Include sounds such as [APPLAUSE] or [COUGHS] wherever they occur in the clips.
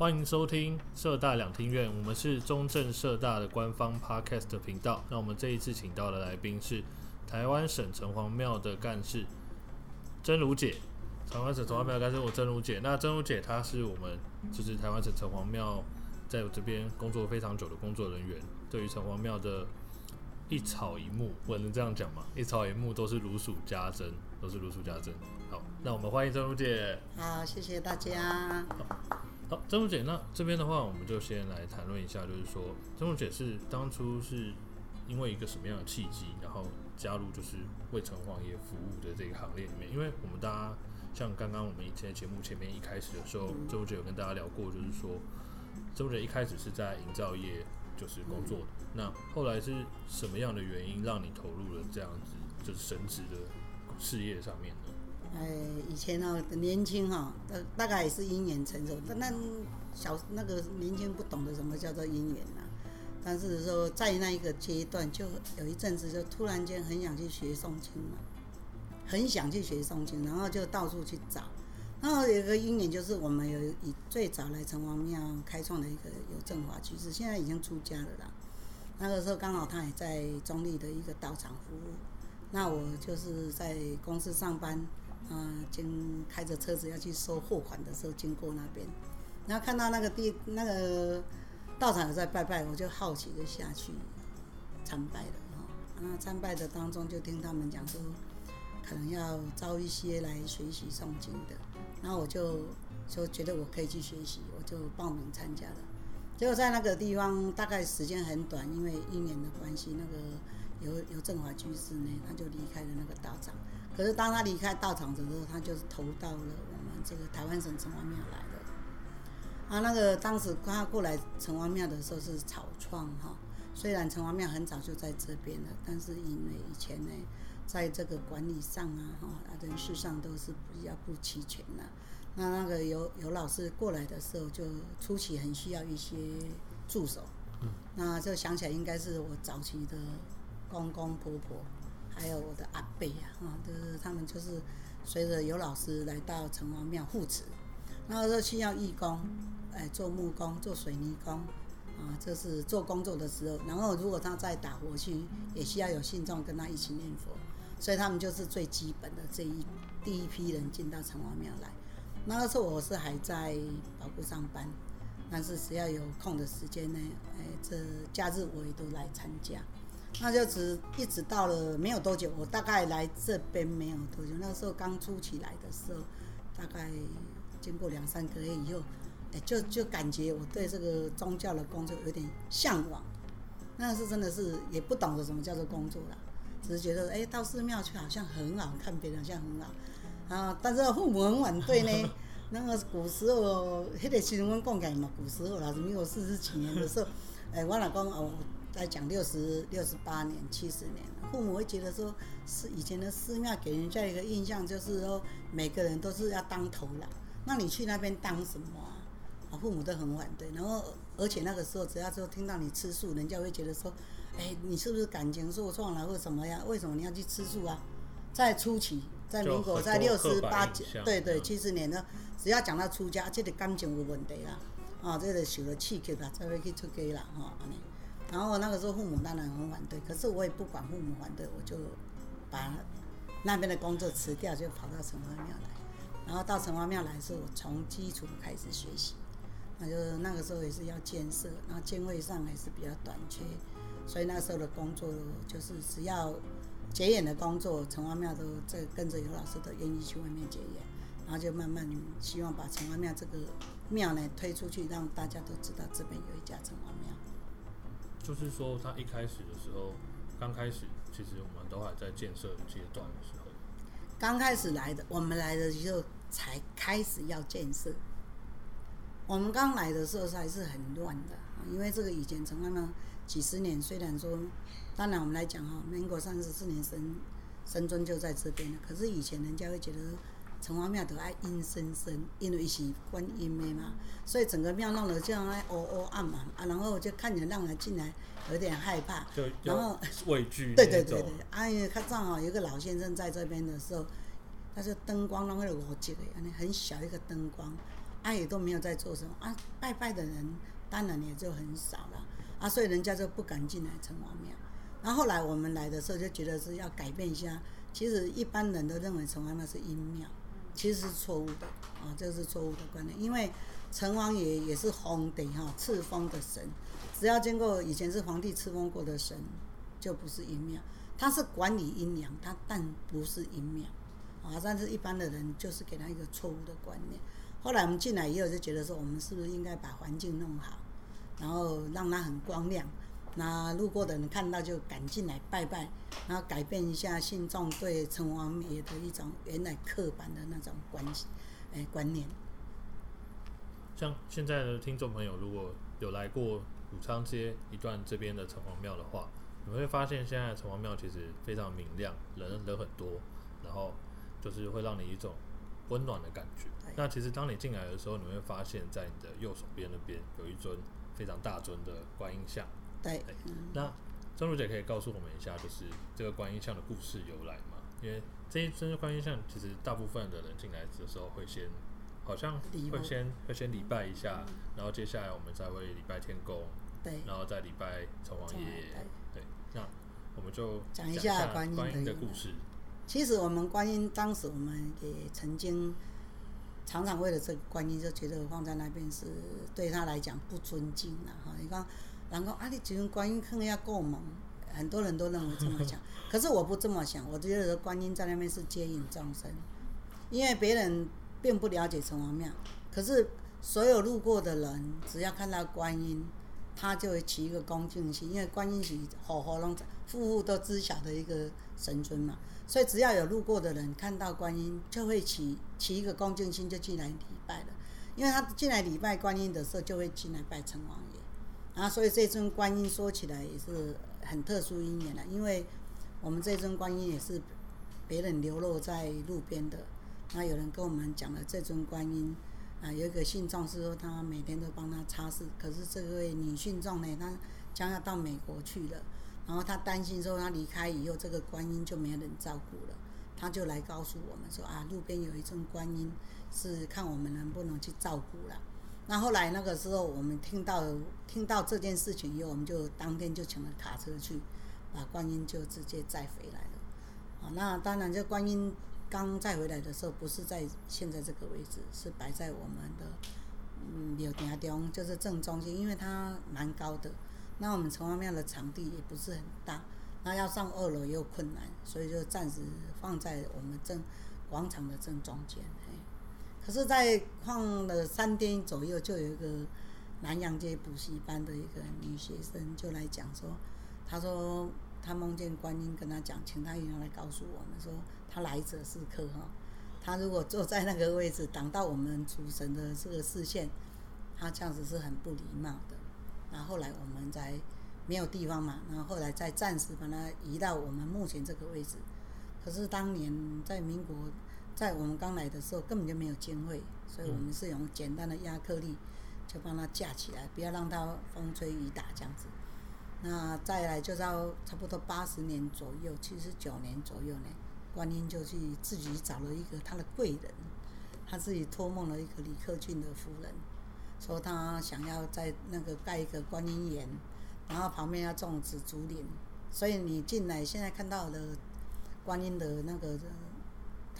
欢迎收听社大两厅院，我们是中正社大的官方 podcast 频道。那我们这一次请到的来宾是台湾省城隍庙的干事真如姐。台湾省城隍庙干事我真如姐。那真如姐她是我们就是台湾省城隍庙在我这边工作非常久的工作人员，对于城隍庙的一草一木，我能这样讲吗？一草一木都是如数家珍，都是如数家珍。好，那我们欢迎真如姐。好，谢谢大家。好，曾如姐，那这边的话，我们就先来谈论一下，就是说，曾如姐是当初是因为一个什么样的契机，然后加入就是为城隍爷服务的这个行列里面？因为我们大家像刚刚我们以前节目前面一开始的时候，曾如姐有跟大家聊过，就是说，真如姐一开始是在营造业就是工作的，那后来是什么样的原因让你投入了这样子就是神职的事业上面哎，以前呢，年轻哈，大大概也是因缘成熟，但那小那个年轻不懂得什么叫做因缘呐。但是说在那一个阶段，就有一阵子就突然间很想去学诵经嘛，很想去学诵经，然后就到处去找。然后有一个因缘，就是我们有以最早来城隍庙开创的一个有正华居士，现在已经出家了啦。那个时候刚好他也在中立的一个道场服务，那我就是在公司上班。嗯，经开着车子要去收货款的时候，经过那边，然后看到那个地那个道场有在拜拜，我就好奇就下去参拜了哈。那参拜的当中就听他们讲说，可能要招一些来学习诵经的，然后我就就觉得我可以去学习，我就报名参加了。结果在那个地方大概时间很短，因为一年的关系，那个有有正华居士呢，他就离开了那个道场。可是当他离开道场的时候，他就是投到了我们这个台湾省城隍庙来了。啊，那个当时他过来城隍庙的时候是草创哈，虽然城隍庙很早就在这边了，但是因为以前呢，在这个管理上啊哈，人事上都是比较不齐全的。那那个有有老师过来的时候，就初期很需要一些助手。嗯。那就想起来应该是我早期的公公婆婆。还有我的阿伯啊，啊，就是他们就是随着有老师来到城隍庙护持，然后说需要义工，哎，做木工、做水泥工，啊，这是做工作的时候。然后如果他在打火区，也需要有信众跟他一起念佛，所以他们就是最基本的这一第一批人进到城隍庙来。那个时候我是还在保护上班，但是只要有空的时间呢，哎，这假日我也都来参加。那就只一直到了没有多久，我大概来这边没有多久，那时候刚租起来的时候，大概经过两三个月以后，哎，就就感觉我对这个宗教的工作有点向往。那是真的是也不懂得什么叫做工作啦，只是觉得哎，到寺庙去好像很好，看别人好像很好啊。但是父母很反对呢。[LAUGHS] 那个古时候，那个时候我讲起来嘛，古时候啦，民国四十几年的时候，哎，我老公哦。在讲六十六十八年、七十年，父母会觉得说，是以前的寺庙给人家一个印象，就是说每个人都是要当头了。那你去那边当什么啊？啊，父母都很反对。然后，而且那个时候，只要说听到你吃素，人家会觉得说，哎，你是不是感情受创了，或什么呀？为什么你要去吃素啊？在初期，在民国，在六十八对对七十年呢，只要讲到出家，这个感情有问题啦，啊，这个受了刺激啦，才会去出家啦，哈，然后那个时候父母当然很反对，可是我也不管父母反对，我就把那边的工作辞掉，就跑到城隍庙来。然后到城隍庙来是我从基础开始学习，那就那个时候也是要建设，然后经费上还是比较短缺，所以那时候的工作就是只要结缘的工作，城隍庙都这跟着有老师都愿意去外面结缘，然后就慢慢希望把城隍庙这个庙呢推出去，让大家都知道这边有一家城隍庙。就是说，他一开始的时候，刚开始其实我们都还在建设阶段的时候。刚开始来的，我们来的时候才开始要建设。我们刚来的时候还是很乱的，因为这个以前城隍庙几十年，虽然说，当然我们来讲哈，民国三十四年生生尊就在这边了，可是以前人家会觉得。城隍庙都爱阴森森，因为是观音的嘛，所以整个庙弄得这样爱乌乌暗嘛，啊，然后就看着让人进来有点害怕，然后畏惧。对对对对，啊，因为他正好有一个老先生在这边的时候，他说灯光弄个五级的，很小一个灯光，啊也都没有在做什么啊，拜拜的人当然也就很少了啊，所以人家就不敢进来城隍庙。然后后来我们来的时候就觉得是要改变一下，其实一般人都认为城隍庙是阴庙，其实是错误的啊，这是错误的观念，因为城隍爷也是皇帝哈赐封的神，只要经过以前是皇帝赐封过的神，就不是阴庙，他是管理阴阳，他但不是阴庙啊，但是一般的人就是给他一个错误的观念。后来我们进来以后就觉得说，我们是不是应该把环境弄好，然后让它很光亮。那路过的人看到就赶进来拜拜，然后改变一下信众对城隍爷的一种原来刻板的那种关系，哎观念。像现在的听众朋友，如果有来过武昌街一段这边的城隍庙的话，你会发现现在的城隍庙其实非常明亮，人人很多，然后就是会让你一种温暖的感觉。那其实当你进来的时候，你会发现在你的右手边那边有一尊非常大尊的观音像。对，对，那曾茹姐可以告诉我们一下，就是这个观音像的故事由来吗？因为这一尊观音像，其实大部分的人进来的时候会先，好像会先会先礼拜一下，然后接下来我们再会礼拜天公，对，然后再礼拜城隍爷，对。那我们就讲一下观音的故事。其实我们观音当时我们也曾经常常为了这个观音，就觉得放在那边是对他来讲不尊敬了哈。你看。然后啊，你只用观音可能要够猛，很多人都认为这么想，[LAUGHS] 可是我不这么想，我觉得观音在那边是接引众生，因为别人并不了解城隍庙，可是所有路过的人只要看到观音，他就会起一个恭敬心，因为观音是活活拢户户都知晓的一个神尊嘛，所以只要有路过的人看到观音，就会起起一个恭敬心，就进来礼拜了，因为他进来礼拜观音的时候，就会进来拜城隍。啊，所以这尊观音说起来也是很特殊因缘的，因为我们这尊观音也是别人流落在路边的。那有人跟我们讲了这尊观音，啊，有一个信众是说他每天都帮他擦拭，可是这位女信众呢，她将要到美国去了，然后她担心说她离开以后这个观音就没人照顾了，她就来告诉我们说啊，路边有一尊观音，是看我们能不能去照顾了。那后来那个时候，我们听到听到这件事情以后，我们就当天就请了卡车去，把观音就直接载回来了。啊，那当然，这观音刚载回来的时候，不是在现在这个位置，是摆在我们的嗯庙埕中，就是正中间，因为它蛮高的。那我们城隍庙的场地也不是很大，那要上二楼也有困难，所以就暂时放在我们正广场的正中间。可是，在放了三天左右，就有一个南阳街补习班的一个女学生就来讲说，她说她梦见观音跟她讲，请她一定要来告诉我们说，她来者是客哈，她如果坐在那个位置挡到我们主神的这个视线，她这样子是很不礼貌的。然后后来我们才没有地方嘛，然后后来再暂时把它移到我们目前这个位置。可是当年在民国。在我们刚来的时候，根本就没有经费，所以我们是用简单的压克力就帮它架起来，不要让它风吹雨打这样子。那再来就到差不多八十年左右，七十九年左右呢，观音就去自己找了一个他的贵人，他自己托梦了一个李克俊的夫人，说他想要在那个盖一个观音园，然后旁边要种紫竹林，所以你进来现在看到的观音的那个。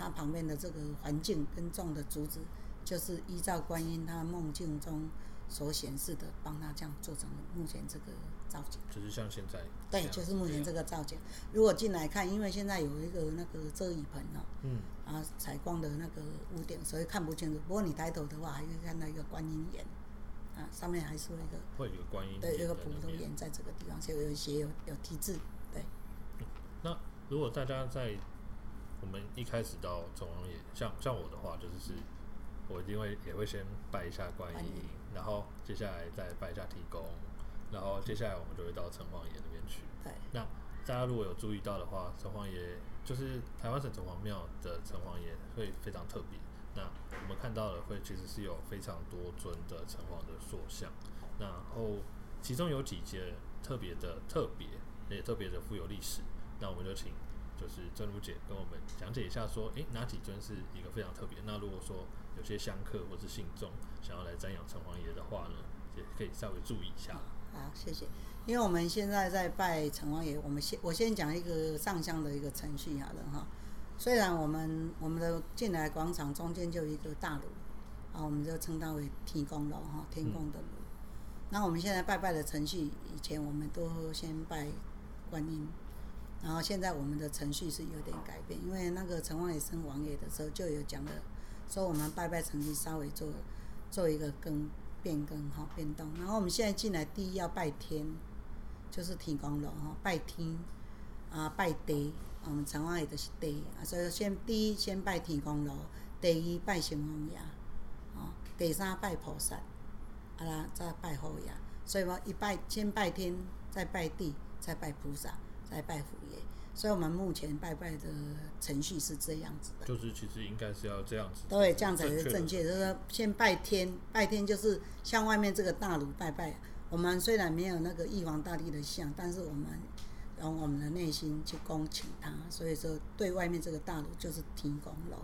它旁边的这个环境跟种的竹子，就是依照观音他梦境中所显示的，帮他这样做成目前这个造景。就是像现在。对，就是目前这个造景。如果进来看，因为现在有一个那个遮雨棚哦，嗯，啊，采光的那个屋顶，所以看不清楚。不过你抬头的话，还可以看到一个观音岩，啊，上面还是有一个。会有观音。对，有个普通岩在这个地方，就有一些有有题字，对。嗯，那如果大家在。我们一开始到城隍爷，像像我的话，就是是，我一定会也会先拜一下观音，然后接下来再拜一下天公，然后接下来我们就会到城隍爷那边去。对。那大家如果有注意到的话，城隍爷就是台湾省城隍庙的城隍爷会非常特别。那我们看到的会其实是有非常多尊的城隍的塑像，然后其中有几节特别的特别，也特别的富有历史。那我们就请。就是真如姐跟我们讲解一下，说，诶、欸，哪几尊是一个非常特别？那如果说有些香客或是信众想要来瞻仰城隍爷的话呢，也可以稍微注意一下。好，谢谢。因为我们现在在拜城隍爷，我们先我先讲一个上香的一个程序好了哈。虽然我们我们的进来广场中间就有一个大炉，啊，我们就称它为天宫楼哈，天宫的炉。那、嗯、我们现在拜拜的程序，以前我们都先拜观音，然后现在我们的程序是有点改变，因为那个城隍爷升王爷的时候就有讲了，说我们拜拜程序稍微做做一个更变更哈变动。然后我们现在进来第一要拜天，就是天公楼哈，拜天啊拜地。我们城隍爷就是地啊，所以先第一先拜天公楼，第二拜城隍爷，哦，第三拜菩萨，啊啦再拜后爷。所以说一拜先拜天，再拜地，再拜菩萨，再拜虎爷。所以我们目前拜拜的程序是这样子的。就是其实应该是要这样子。对，这样才是正确。就是说先拜天，拜天就是像外面这个大炉拜拜。我们虽然没有那个玉皇大帝的像，但是我们。用我们的内心去恭请他，所以说对外面这个大炉就是天公炉，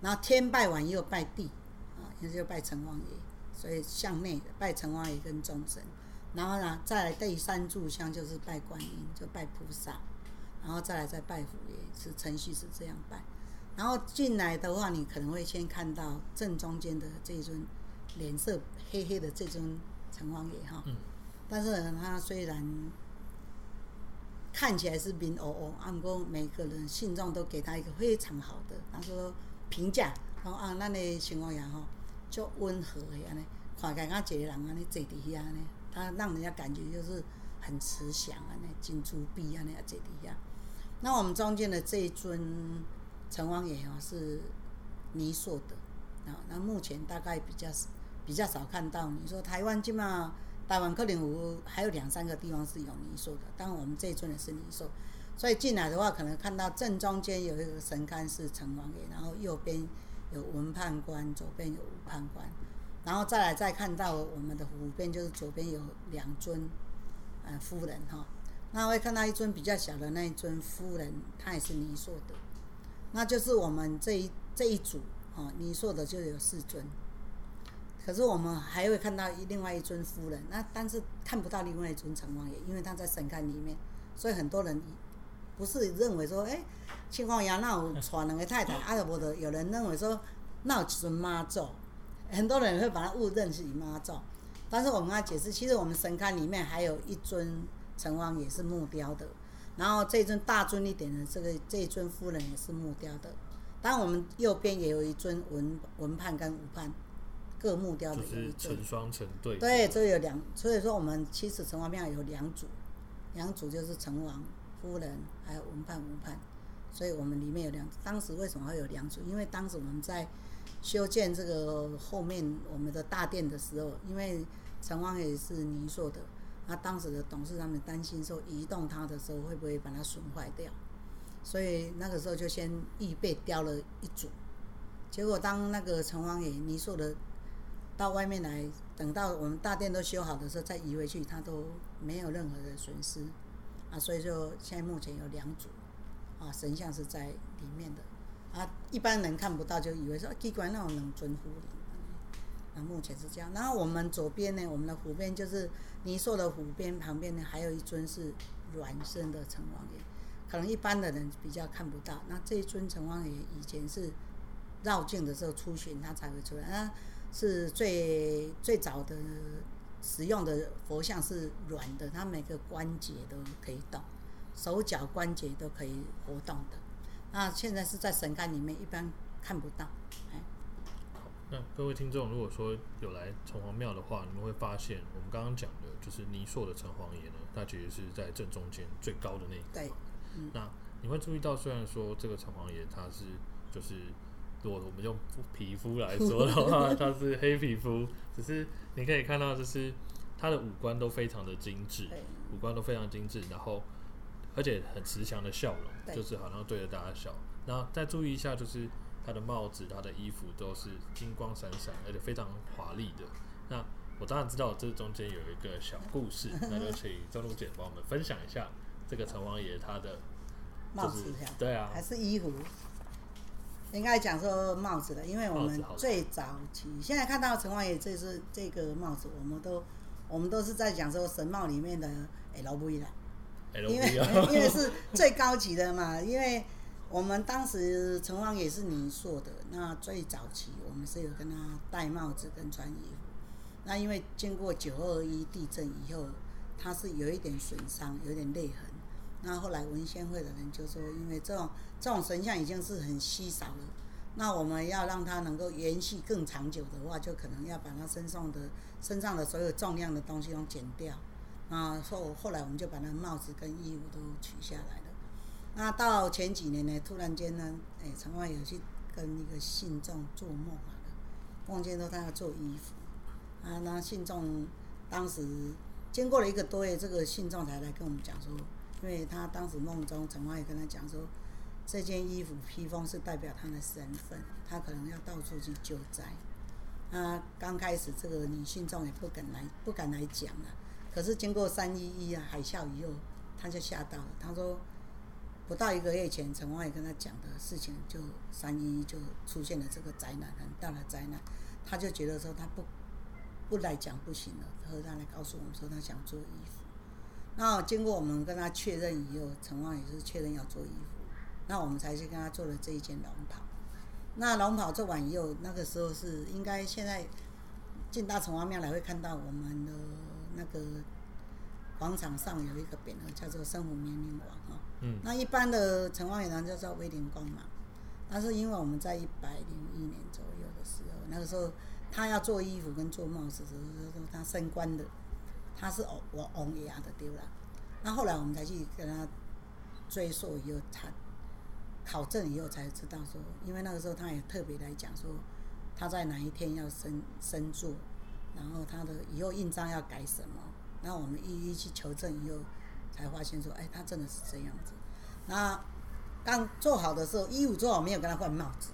然后天拜完又拜地，啊，也就拜城隍爷，所以向内拜城隍爷跟众神，然后呢再来第三炷香就是拜观音，就拜菩萨，然后再来再拜佛爷，是程序是这样拜。然后进来的话，你可能会先看到正中间的这尊脸色黑黑的这尊城隍爷哈，但是呢，他虽然。看起来是面乌乌，啊，不过每个人信众都给他一个非常好的，他说评价，讲啊，咱的城隍爷吼，就温和的安尼，看起来像一个人安尼坐伫遐呢，他让人家感觉就是很慈祥安尼，真慈悲安尼啊坐伫遐。那我们中间的这一尊城隍爷哦，是泥塑的，啊，那目前大概比较比较少看到。你说台湾起码。台湾克林湖还有两三个地方是有泥塑的，当然我们这一尊也是泥塑，所以进来的话，可能看到正中间有一个神龛是城隍爷，然后右边有文判官，左边有武判官，然后再来再看到我们的湖边，就是左边有两尊呃夫人哈，那会看到一尊比较小的那一尊夫人，她也是泥塑的，那就是我们这一这一组哦泥塑的就有四尊。可是我们还会看到另外一尊夫人，那但是看不到另外一尊城隍爷，因为他在神龛里面，所以很多人不是认为说，哎，城隍爷那有娶两个太太，阿德伯的有人认为说那有一尊妈祖，很多人会把它误认是妈祖，但是我们要解释，其实我们神龛里面还有一尊城隍也是木雕的，然后这尊大尊一点的这个这一尊夫人也是木雕的，当然我们右边也有一尊文文判跟武判。各木雕的就是成双成对，对，这有两，所以说我们其实城隍庙有两组，两组就是城隍夫人，还有文判武判，所以我们里面有两组。当时为什么会有两组？因为当时我们在修建这个后面我们的大殿的时候，因为城隍爷是泥塑的，那当时的董事他们担心说移动它的时候会不会把它损坏掉，所以那个时候就先预备雕了一组，结果当那个城隍爷泥塑的。到外面来，等到我们大殿都修好的时候再移回去，它都没有任何的损失啊，所以就现在目前有两组啊，神像是在里面的啊，一般人看不到就以为说奇怪，那种能尊乎礼，啊，目前是这样。然后我们左边呢，我们的湖边就是泥塑的湖边旁边呢，还有一尊是软身的城隍爷，可能一般的人比较看不到。那这一尊城隍爷以前是绕境的时候出巡，他才会出来啊。是最最早的使用的佛像是软的，它每个关节都可以动，手脚关节都可以活动的。那现在是在神龛里面，一般看不到。哎，好，那各位听众，如果说有来城隍庙的话，你们会发现我们刚刚讲的就是泥塑的城隍爷呢，它其实是在正中间最高的那一个。对，嗯。那你会注意到，虽然说这个城隍爷他是就是。如果我们用皮肤来说的话，他是黑皮肤，只是你可以看到，就是他的五官都非常的精致，五官都非常精致，然后而且很慈祥的笑容，就是好像对着大家笑。然后再注意一下，就是他的帽子、他的衣服都是金光闪闪，而且非常华丽的。那我当然知道这中间有一个小故事，那就请真如姐帮我们分享一下这个城隍爷他的。帽子呀，对啊，还是衣服？应该讲说帽子的，因为我们最早期现在看到城隍爷这是这个帽子，我们都我们都是在讲说神帽里面的 LV 啦，LV 因为 [LAUGHS] 因为是最高级的嘛，因为我们当时城隍也是泥塑的，那最早期我们是有跟他戴帽子跟穿衣服，那因为经过九二一地震以后，他是有一点损伤，有点裂痕。那后来文献会的人就说，因为这种这种神像已经是很稀少了，那我们要让它能够延续更长久的话，就可能要把它身上的身上的所有重量的东西都剪掉。那后后来我们就把那帽子跟衣服都取下来了。那到前几年呢，突然间呢，哎，城隍爷去跟一个信众做梦啊，梦见说他要做衣服啊，那信众当时经过了一个多月，这个信众才来跟我们讲说。因为他当时梦中，城隍爷跟他讲说，这件衣服披风是代表他的身份，他可能要到处去救灾。那刚开始这个女信众也不敢来，不敢来讲了。可是经过三一一啊海啸以后，他就吓到了。他说，不到一个月前，城隍爷跟他讲的事情，就三一一就出现了这个灾难，很大的灾难。他就觉得说，他不不来讲不行了，然后他来告诉我们说，他想做衣服。那经过我们跟他确认以后，城隍也是确认要做衣服，那我们才去跟他做了这一件龙袍。那龙袍做完以后，那个时候是应该现在进大城隍庙来会看到我们的那个广场上有一个匾额，叫做“生福绵灵王”哈。嗯。那一般的城隍爷呢就叫威灵光嘛，但是因为我们在一百零一年左右的时候，那个时候他要做衣服跟做帽子的时候，说他升官的。他是我我王爷的对了，那后来我们才去跟他追溯以后，他考证以后才知道说，因为那个时候他也特别来讲说，他在哪一天要升升座，然后他的以后印章要改什么，然后我们一一去求证以后，才发现说，哎，他真的是这样子。那刚做好的时候，衣服做好没有跟他换帽子。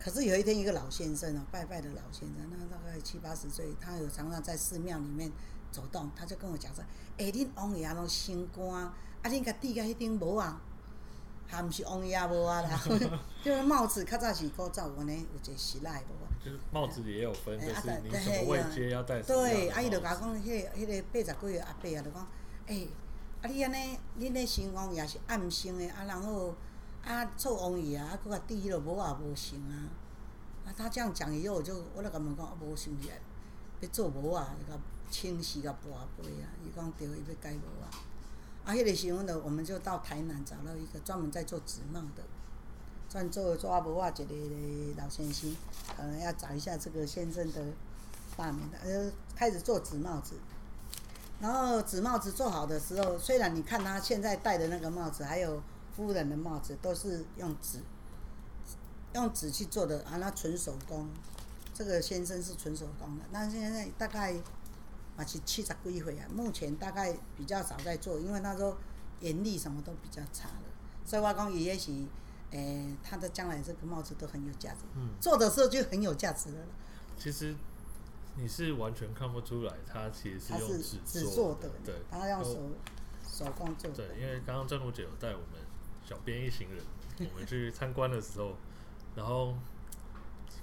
可是有一天，一个老先生啊，拜拜的老先生，那大概七八十岁，他有常常在寺庙里面走动，他就跟我讲说：“哎、欸，恁王爷，拢升官，啊，恁甲戴个迄顶帽啊，还毋是王爷帽啊啦，[LAUGHS] 就是帽子较早是古早，我呢有一个时代无。就是帽子也有分，就是你什么位阶要戴什么。对，啊，伊就甲我讲，迄个迄个八十几个阿伯啊，就讲，诶，啊你安尼，恁咧升王爷是暗生的，啊然后。啊，做王爷啊，啊，搁甲戴迄落帽也无成啊！啊，他这样讲以后，我就我就甲问讲，啊，无想起来，要做帽啊，甲清洗甲跋杯啊，伊讲对，伊要改帽啊。啊，迄个时阵呢，我们就到台南找到一个专门在做纸帽的，专做做帽啊，一个老先生，可能要找一下这个先生的大名的，呃，开始做纸帽子。然后纸帽子做好的时候，虽然你看他现在戴的那个帽子，还有。夫人的帽子都是用纸，用纸去做的啊，那纯手工。这个先生是纯手工的，那现在大概啊是七十几岁啊，目前大概比较少在做，因为他说眼力什么都比较差了。所以我讲也许，诶、欸，他的将来这个帽子都很有价值。嗯，做的时候就很有价值了。其实你是完全看不出来，他其实是用纸做，做的，对，他用手手工做的。对，因为刚刚真如姐有带我们。小编一行人，[LAUGHS] 我们去参观的时候，然后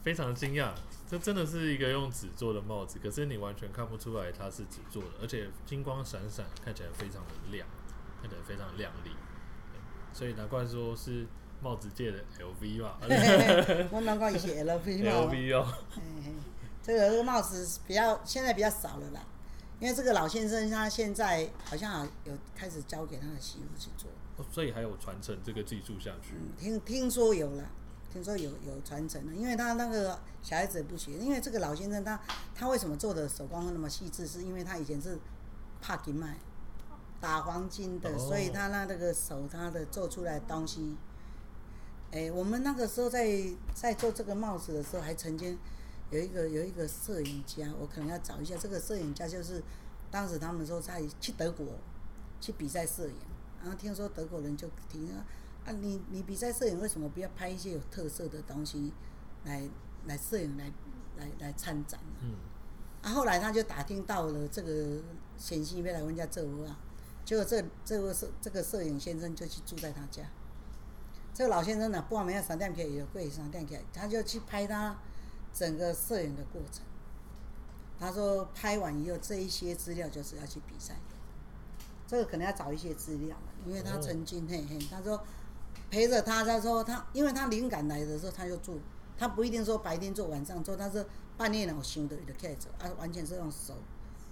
非常惊讶，这真的是一个用纸做的帽子，可是你完全看不出来它是纸做的，而且金光闪闪，看起来非常的亮，看起来非常亮丽，所以难怪说是帽子界的 LV 吧？我能够以前 LV 嘛，LV 哦，这个这个帽子比较现在比较少了啦，因为这个老先生他现在好像有开始交给他的媳妇去做。所以还有传承这个技术下去。嗯，听听说有了，听说有有传承了，因为他那个小孩子也不学，因为这个老先生他他为什么做的手工那么细致？是因为他以前是帕金麦打黄金的，所以他那那个手他的做出来的东西，哎，我们那个时候在在做这个帽子的时候，还曾经有一个有一个摄影家，我可能要找一下这个摄影家，就是当时他们说在去德国去比赛摄影。然后听说德国人就提啊，啊你你比赛摄影为什么不要拍一些有特色的东西来来摄影来来来参展呢？嗯，啊后来他就打听到了这个衔西要来阮家做啊，结果这这位摄这个摄影先生就去住在他家。这个老先生呢，半夜三点起来也跪三点起来，他就去拍他整个摄影的过程。他说拍完以后，这一些资料就是要去比赛。这个可能要找一些资料，因为他曾经嘿嘿，他说陪着他，他说他，因为他灵感来的时候他就做，他不一定说白天做晚上做，他是半夜呢我想的就开始做，啊完全是用手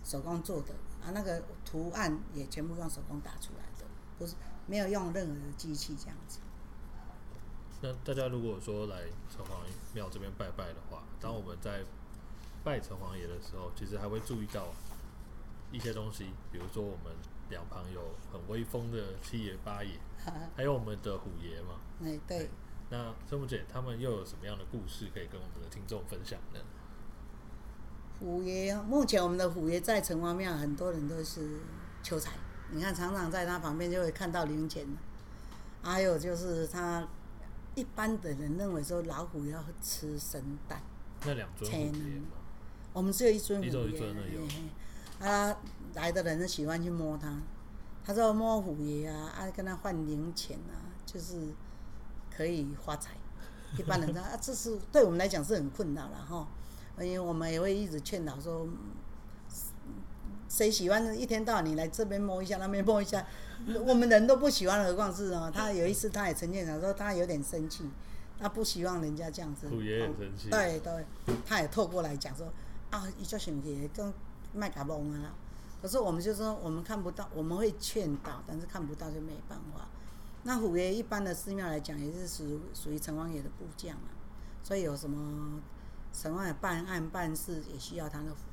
手工做的，啊那个图案也全部用手工打出来的，不是没有用任何的机器这样子。那大家如果说来城隍庙这边拜拜的话，当我们在拜城隍爷的时候，其实还会注意到一些东西，比如说我们两旁有很威风的七爷八爷，还有我们的虎爷嘛。哎，对。那师母姐他们又有什么样的故事可以跟我们的听众分享呢？虎爷，目前我们的虎爷在城隍庙，很多人都是求财。你看，常常在他旁边就会看到零钱。还有就是他。一般的人认为说老虎要吃生蛋，那两尊我们只有一尊虎爷。啊，来的人喜欢去摸它，他说摸虎爷啊，啊跟他换零钱啊，就是可以发财。一般人说啊，这是对我们来讲是很困扰了哈，因为我们也会一直劝导说。谁喜欢一天到晚你来这边摸一下，那边摸一下，[LAUGHS] 我们人都不喜欢，何况是哦？他有一次他也曾经讲说，他有点生气，他不希望人家这样子。虎爷也生气。对对，他也透过来讲说啊，一叫兄弟跟麦卡蒙啊。可是我们就说，我们看不到，我们会劝导，但是看不到就没办法。那虎爷一般的寺庙来讲，也是属属于城隍爷的部将啊，所以有什么城隍爷办案办事也需要他的辅助。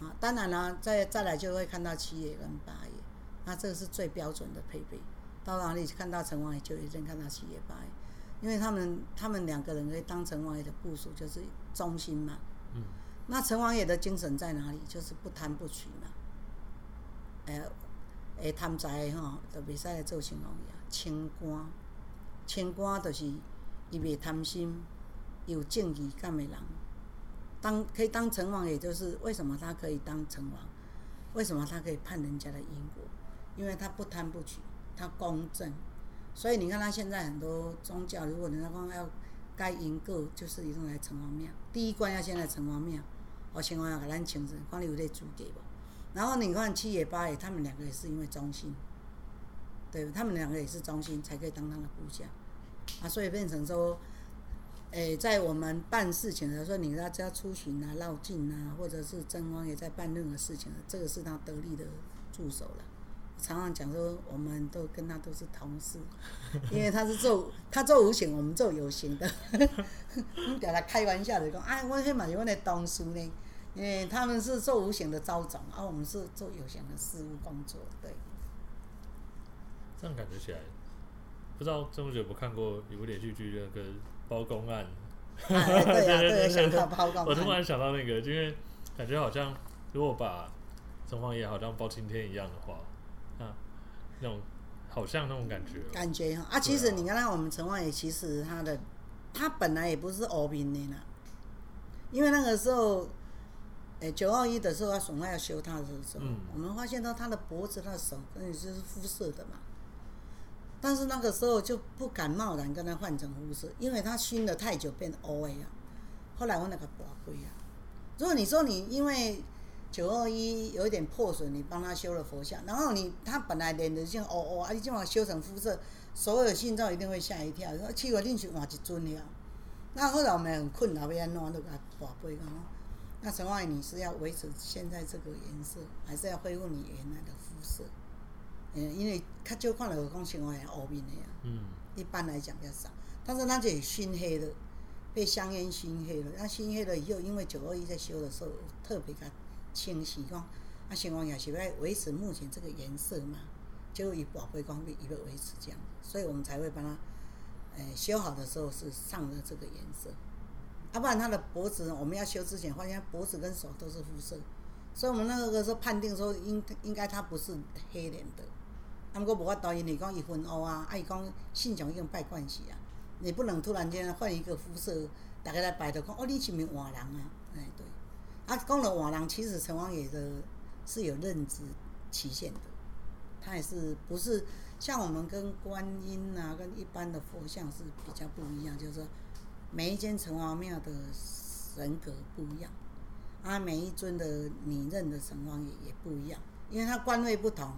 啊，当然了，再再来就会看到七爷跟八爷，那这个是最标准的配备。到哪里看到城隍爷，就一定看到七爷八爷，因为他们他们两个人可以当城隍爷的部署，就是忠心嘛。嗯。那城隍爷的精神在哪里？就是不贪不取嘛。哎，哎，贪财吼，就袂使来做城隍爷。清官，清官就是伊袂贪心，有正义感的人。当可以当城隍，也就是为什么他可以当城隍？为什么他可以判人家的因果？因为他不贪不取，他公正。所以你看他现在很多宗教，如果人家讲要该赢过，就是一定来城隍庙。第一关要先来城隍庙，我城隍要给咱请神，看你有得资格不？然后你看七爷八爷，他们两个也是因为忠心，对，他们两个也是忠心，才可以当他的部将啊，所以变成说。诶、在我们办事情的时候，你要只要出巡啊、绕境啊，或者是城隍爷在办任何事情，这个是他得力的助手了。常常讲说，我们都跟他都是同事，因为他是做他做无形，我们做有形的。我们给他开玩笑的讲，哎，我黑马有问的东叔呢，因为他们是做无形的招总，而、我们是做有形的事务工作。对，这样感觉起来，不知道这么久不看过有部连续剧那个。包公案，[LAUGHS] 对啊，对，想到包公案。我突然想到那个，因为感觉好像，如果把城隍爷好像包青天一样的话，啊，那种好像那种感觉。感觉哈啊，其实你看到我们城隍爷，其实他的他本来也不是欧平的呢，因为那个时候，哎，九二一的时候他损坏要修他的时候，嗯、我们发现到他的脖子、他的手，那就是肤色的嘛。但是那个时候就不敢贸然跟他换成肤色，因为他熏了太久变乌呀。后来我那个宝贵啊，如果你说你因为九二一有一点破损，你帮他修了佛像，然后你他本来脸的像乌乌，啊，你今晚修成肤色，所有信众一定会吓一跳，说去我另去换一尊了。那后来我们很困扰，要安怎都给他宝贵啊。那城隍爷你是要维持现在这个颜色，还是要恢复你原来的肤色？因为较少看到有讲城隍爷乌面的呀，嗯，一般来讲比较少。但是那就熏黑了，被香烟熏黑了。那熏黑了以后，因为九二一在修的时候特别较清晰，讲啊，城隍爷是要维持目前这个颜色嘛，就以宝贝光面一个维持这样，所以我们才会帮他，诶，修好的时候是上了这个颜色。要、啊、不然他的脖子，我们要修之前发现脖子跟手都是肤色，所以我们那个时候判定说应应该他不是黑脸的。他们无法导演，你讲一分哦啊，啊伊讲信仰已经拜惯习啊，你不能突然间换一个肤色，大家来拜的讲哦，你是不是换人啊？哎对，啊讲了换人，其实城隍爷的是有认知期限的，他也是不是像我们跟观音啊，跟一般的佛像是比较不一样，就是说每一间城隍庙的神格不一样，啊，每一尊的你认的城隍爷也不一样，因为他官位不同，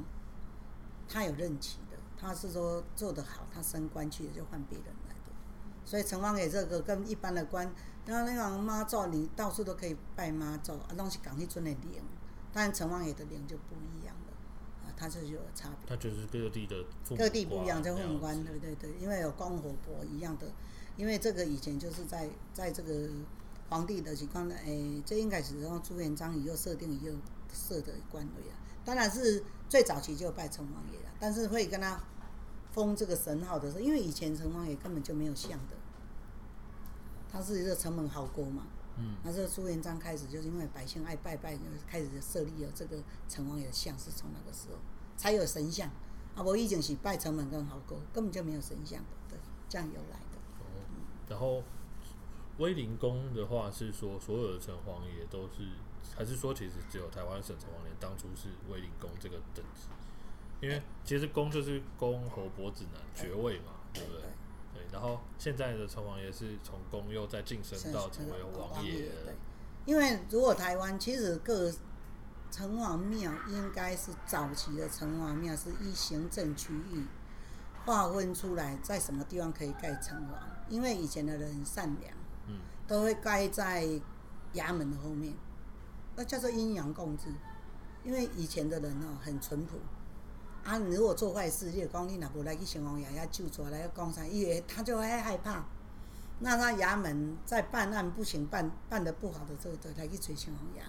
他有任期的，他是说做得好，他升官去了就换别人来的，所以城隍爷这个跟一般的官，然后那个妈祖你到处都可以拜妈祖，啊，东西港一尊的灵，但城隍爷的灵就不一样了，啊，他这就有差别。他就是各地的各地不一样，就父母官，对对对，因为有公火婆一样的，因为这个以前就是在在这个皇帝的情况呢，哎，这应该是然后朱元璋以后设定以后设的官位啊，当然是最早期就拜城隍爷了，但是会跟他封这个神号的时候，因为以前城隍爷根本就没有像的，他是一个城门号阁嘛。嗯，那这个朱元璋开始就是因为百姓爱拜拜，就开始设立了这个城隍爷的像，是从那个时候才有神像啊。我以前是拜城门跟号阁，根本就没有神像的，对，这样由来的。哦，然后威灵宫的话是说所有的城隍爷都是，还是说其实只有台湾省城隍爷当初是威灵公这个等级？因为其实公就是公侯伯子男爵位嘛，对不对？对然后现在的城隍爷是从公又再晋升到成为王爷。对，因为如果台湾其实各城隍庙应该是早期的城隍庙是依行政区域划分出来，在什么地方可以盖城隍，因为以前的人善良，嗯，都会盖在衙门的后面，那叫做阴阳共治，因为以前的人哦很淳朴。啊！你如果做坏事，就讲你若无来去城隍爷遐救出来，要讲啥？因为他就会害怕。那他衙门在办案不行，办办的不好的时候，就来去找城隍爷，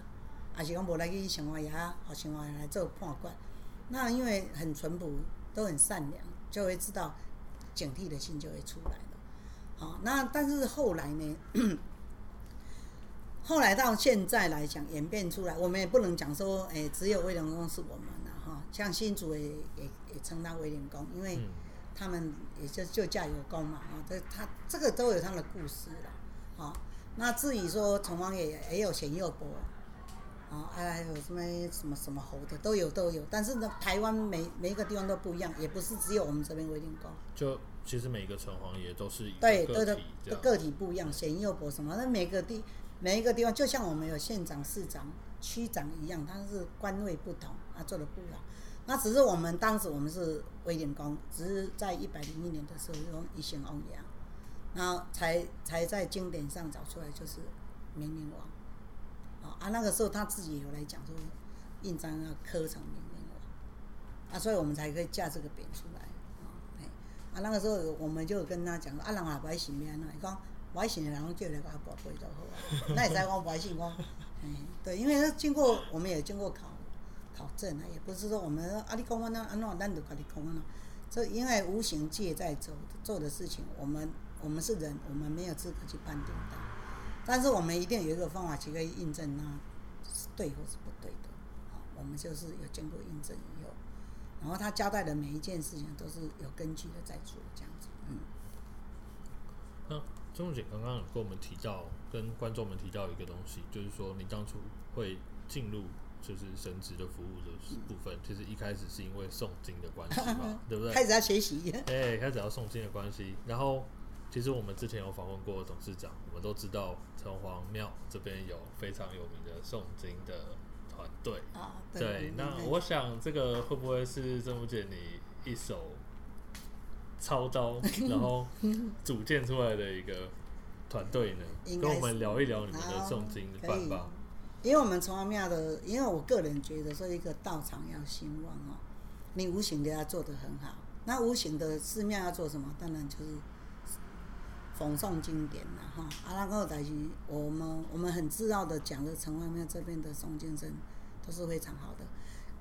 还是讲无来去城隍爷，好城隍爷来做判官。那因为很淳朴，都很善良，就会知道警惕的心就会出来了。好，那但是后来呢？后来到现在来讲，演变出来，我们也不能讲说，哎、欸，只有威灵宫是我们的哈。像新竹也也也称他威灵宫，因为他们也就就驾有功嘛啊，这他这个都有他的故事了啊。那至于说城隍爷也有显佑伯啊，还有什么什么什么猴的都有都有，但是呢，台湾每每一个地方都不一样，也不是只有我们这边威灵宫。就其实每个城隍爷都是对对对，个体不一样，显佑伯什么，那每个地每一个地方，就像我们有县长、市长、区长一样，他是官位不同，他做的不一样。那只是我们当时我们是威廉宫，只是在一百零一年的时候用一心王爷，然后才才在经典上找出来就是明灵王，啊那个时候他自己有来讲说印章要刻成明灵王，啊所以我们才可以架这个匾出来，啊啊那个时候我们就跟他讲说啊人啊不爱信咩，伊讲外省的人叫来个宝贝就好啊，那也在讲不爱信讲，[LAUGHS] 嗯对，因为他经过我们也经过考。考证啊，也不是说我们阿里公安那安那咱就阿里公安了，这因为无形界在走做的事情，我们我们是人，我们没有资格去判定的，但是我们一定有一个方法去可以印证它是对或是不对的，啊，我们就是有经过印证以后，然后他交代的每一件事情都是有根据的在做这样，钟姐刚刚有跟我们提到，跟观众们提到一个东西，就是说你当初会进入。就是神职的服务的部分，其实一开始是因为诵经的关系嘛，[LAUGHS] 对不对？开始要学习，哎、欸，开始要诵经的关系。然后，其实我们之前有访问过董事长，我们都知道城隍庙这边有非常有名的诵经的团队啊。对，那我想这个会不会是曾福姐你一手操刀，[LAUGHS] 然后组建出来的一个团队呢？跟我们聊一聊你们的诵经的办法。因为我们城隍庙的，因为我个人觉得说一个道场要兴旺哦，你无形的要做得很好。那无形的寺庙要做什么？当然就是讽诵经典了哈。阿拉贡大师，我们我们很自傲的讲的城隍庙这边的诵经声都是非常好的，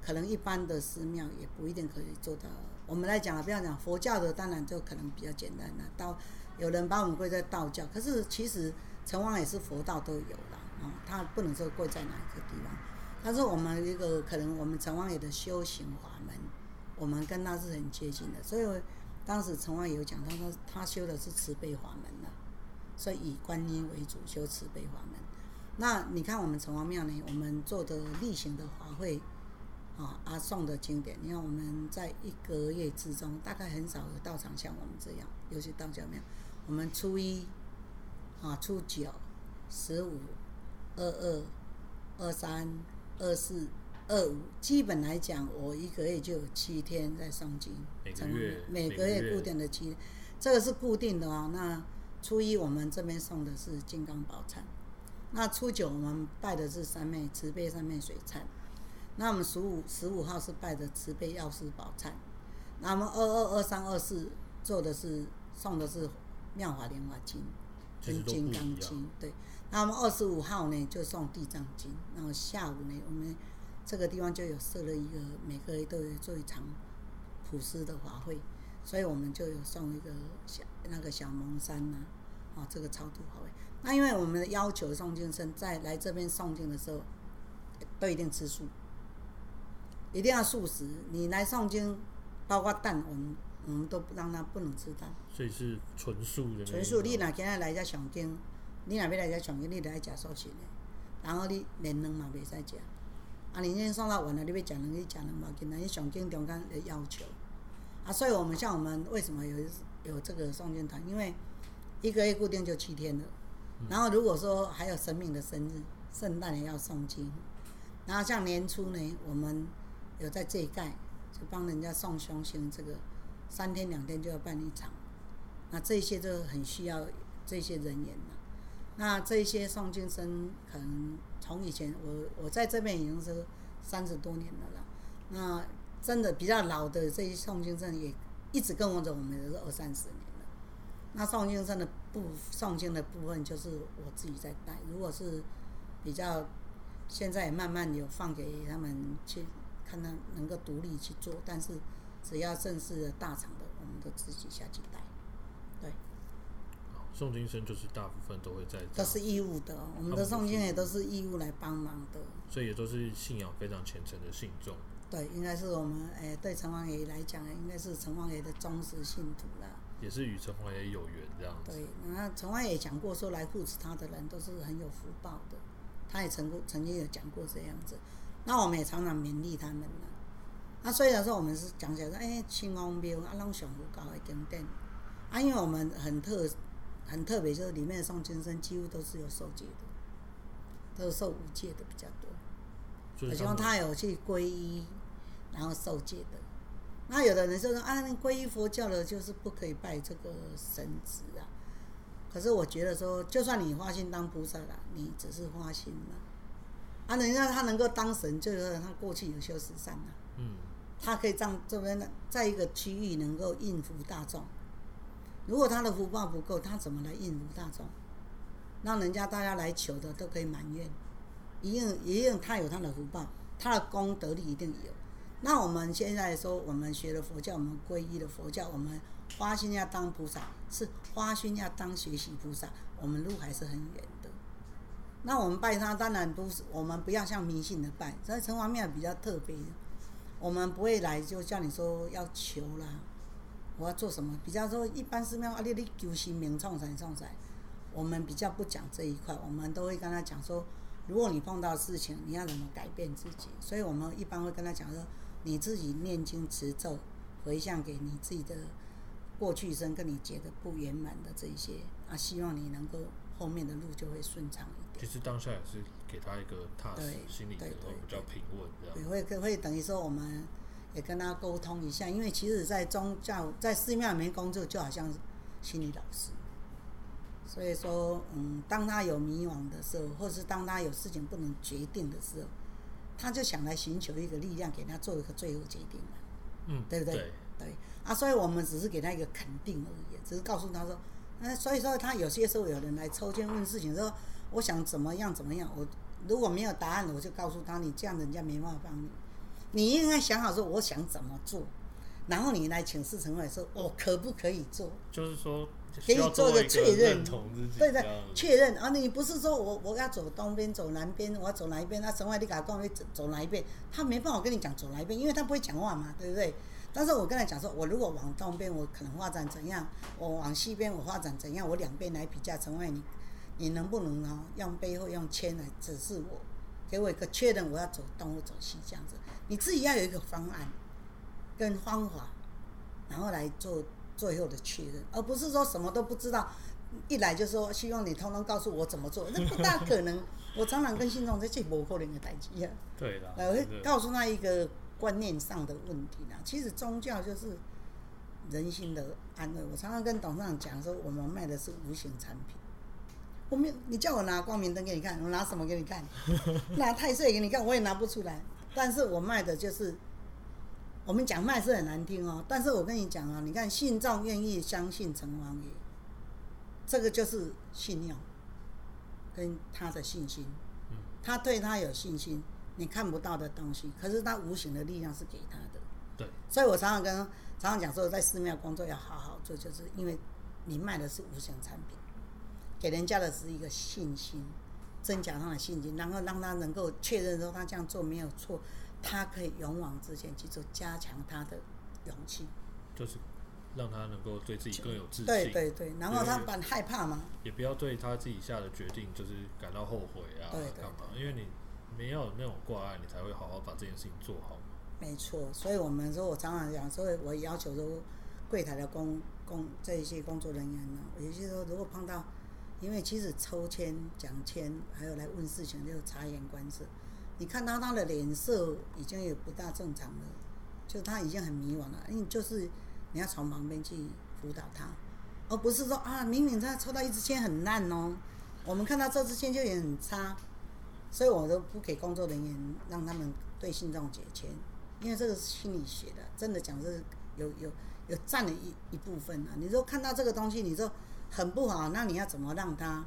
可能一般的寺庙也不一定可以做到。我们来讲，不要讲佛教的，当然就可能比较简单了。道有人把我们归在道教，可是其实城隍也是佛道都有了。哦，他不能说贵在哪一个地方，但是我们一个可能我们城隍爷的修行法门，我们跟他是很接近的，所以当时城隍爷有讲，他说他修的是慈悲法门的，所以以观音为主修慈悲法门。那你看我们城隍庙呢，我们做的例行的法会，啊阿送的经典。你看我们在一个月之中，大概很少有道场像我们这样，尤其道教庙，我们初一啊、初九、十五、二二、二三、二四、二五，基本来讲，我一个月就有七天在诵经。每个月每个月固定的七天，这个是固定的啊。那初一我们这边送的是金刚宝忏，那初九我们拜的是三昧慈悲三昧水忏，那我们十五十五号是拜的慈悲药师宝忏，那我们二二二三二四做的是送的是妙法莲华经跟金刚经，对。那我们二十五号呢就送地藏经，然后下午呢我们这个地方就有设了一个每个月都有做一场普施的法会。所以我们就有送一个小那个小蒙山呐，啊，这个超度法会。那因为我们的要求诵经生在来这边诵经的时候，都一定吃素，一定要素食。你来诵经，包括蛋，我们我们都让他不能吃蛋。所以是纯素的。纯素，你哪今日来遮诵经，你哪边来遮诵经，你得爱食素食的。然后你连卵嘛袂使食。啊，你先送到完了，你要食卵，你食卵嘛，今仔日诵经中间的要求。啊，所以我们像我们为什么有有这个诵经团？因为一个月固定就七天了。然后如果说还有神明的生日，圣诞也要诵经。然后像年初呢，我们有在这一带就帮人家送凶星，这个三天两天就要办一场。那这些就很需要这些人员了。那这些送经生可能从以前我我在这边已经是三十多年了啦。那真的比较老的这些送经生也一直跟我走，我们也是二三十年了。那送经生的部送经的部分就是我自己在带。如果是比较现在慢慢有放给他们去看他能够独立去做，但是只要正式的大厂的，我们都自己下去带。对。诵经生就是大部分都会在。都是义务的，我们的诵经也都是义务来帮忙的。所以也都是信仰非常虔诚的信众。对，应该是我们诶、欸，对城隍爷来讲，应该是城隍爷的忠实信徒了。也是与城隍爷有缘这样子。对，那城隍爷讲过说，来护持他的人都是很有福报的。他也曾过曾经有讲过这样子。那我们也常常勉励他们了。那虽然说我们是讲起来说，哎、欸，城隍庙啊，拢上古高的经典啊，因为我们很特很特别，就是里面的诵经生几乎都是有受戒的，都是受五戒的比较多。我希望他有去皈依。然后受戒的，那有的人就说啊，皈依佛教的，就是不可以拜这个神职啊。可是我觉得说，就算你花心当菩萨了，你只是花心嘛。啊，人家他能够当神，就是他过去有修十善啊。嗯。他可以让这边在一个区域能够应付大众。如果他的福报不够，他怎么来应付大众？让人家大家来求的都可以满愿，一定一定他有他的福报，他的功德力一定有。那我们现在说，我们学了佛教，我们皈依了佛教，我们花心要当菩萨，是花心要当学习菩萨，我们路还是很远的。那我们拜他，当然不是，我们不要像迷信的拜，所以城隍庙比较特别，我们不会来就叫你说要求啦，我要做什么？比较说一般寺庙啊，你你求神明创啥创啥，我们比较不讲这一块，我们都会跟他讲说，如果你碰到事情，你要怎么改变自己？所以我们一般会跟他讲说。你自己念经持咒，回向给你自己的过去生跟你结的不圆满的这一些啊，希望你能够后面的路就会顺畅一点。其实当下也是给他一个踏实，心里头比较平稳这样。会会会等于说我们也跟他沟通一下，因为其实，在宗教在寺庙里面工作，就好像心理老师。所以说，嗯，当他有迷惘的时候，或者是当他有事情不能决定的时候。他就想来寻求一个力量，给他做一个最后决定嘛，嗯，对不对？对，对啊，所以我们只是给他一个肯定而已，只是告诉他说，嗯所以说他有些时候有人来抽签问事情，说我想怎么样怎么样，我如果没有答案，我就告诉他，你这样人家没办法帮你，你应该想好说我想怎么做，然后你来请示陈伟说，我可不可以做？就是说。给你做个确认，对对，确认。啊，你不是说我我要走东边，走南边，我要走哪一边？那陈外你给他告诉走走哪一边？他没办法跟你讲走哪一边，因为他不会讲话嘛，对不对？但是我跟他讲说，我如果往东边，我可能发展怎样？我往西边，我发展怎样？我两边来比较，陈外你你能不能呢？用背后用签来指示我？给我一个确认，我要走东或走西这样子。你自己要有一个方案跟方法，然后来做最后的确认，而不是说什么都不知道，一来就说希望你通通告诉我怎么做，那不大可能。我常常跟信众在这无可能的代志啊。对的。我会告诉他一个观念上的问题啦。其实宗教就是人心的安慰。我常常跟董事长讲说，我们卖的是无形产品。我没有，你叫我拿光明灯给你看，我拿什么给你看？[LAUGHS] 拿太岁给你看，我也拿不出来。但是我卖的就是，我们讲卖是很难听哦。但是我跟你讲啊，你看信众愿意相信城隍爷，这个就是信仰跟他的信心。他对他有信心，你看不到的东西，可是他无形的力量是给他的。对。所以我常常跟常常讲说，在寺庙工作要好好做，就是因为你卖的是无形产品。给人家的是一个信心，增强他的信心，然后让他能够确认说他这样做没有错，他可以勇往直前去做，加强他的勇气，就是让他能够对自己更有自信。对对对，然后他很害怕嘛，也不要对他自己下的决定就是感到后悔啊，对对对，干嘛？因为你没有那种挂碍，你才会好好把这件事情做好嘛。没错，所以我们说，我常常讲，所以我要求说，柜台的工工这一些工作人员呢，有些时候，如果碰到。因为其实抽签、讲签，还有来问事情，就察言观色。你看到他的脸色已经也不大正常了，就他已经很迷惘了。因为就是你要从旁边去辅导他，而不是说啊，明明他抽到一支签很烂哦，我们看到这支签就也很差，所以我都不给工作人员让他们对信众解签，因为这个是心理学的，真的讲是有有有占了一一部分啊。你说看到这个东西，你说。很不好，那你要怎么让他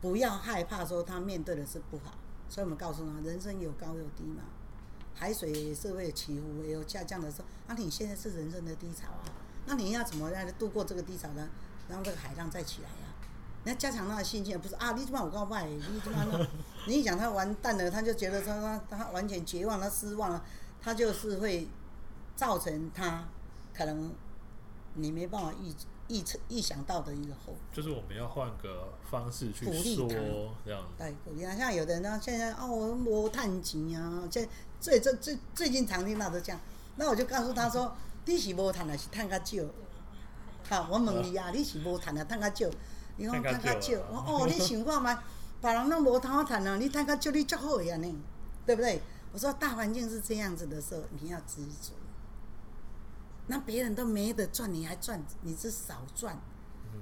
不要害怕？说他面对的是不好，所以我们告诉他，人生有高有低嘛，海水是会起伏，也有下降的时候。那你现在是人生的低潮啊，那你要怎么样度过这个低潮呢？让这个海浪再起来呀、啊？你要加强他的信心，不是啊？你怎么我告白？你怎么？你一讲他完蛋了，他就觉得他他他完全绝望，他失望了，他就是会造成他可能你没办法预。意意想到的一个后果，就是我们要换个方式去说，这样对，鼓励他。像有的人呢，现在哦，我没趁钱啊，这最最最最近常听到都这样，那我就告诉他说，你是无趁还是趁较少？好，我问你啊，你是无趁还是趁较少？你讲趁较少，我哦，你想看嘛？别人拢无通好趁啊，你趁较少，你足好呀呢，对不对？我说大环境是这样子的时候，你要知足。那别人都没得赚，你还赚，你是少赚。嗯。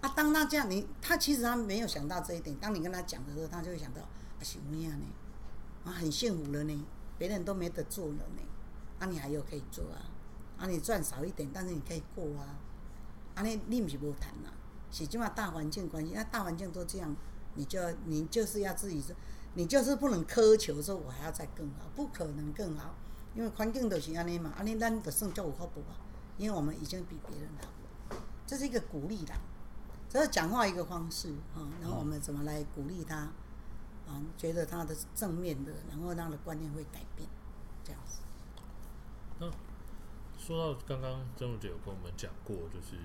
啊，当他这样，你他其实他没有想到这一点。当你跟他讲的时候，他就会想到，啊，什么样呢？啊，很幸福了呢，别人都没得做了呢。啊，你还有可以做啊？啊，你赚少一点，但是你可以过啊。啊，你你不是无谈啊？是起码大环境关系，那大环境都这样，你就要你就是要自己说，你就是不能苛求说我还要再更好，不可能更好。因为环境都是安尼嘛，安尼咱就算就有福报啊。因为我们已经比别人好，这是一个鼓励啦，这是讲话一个方式啊。然后我们怎么来鼓励他啊？觉得他的正面的，然后让他的观念会改变，这样子。那说到刚刚曾如姐有跟我们讲过，就是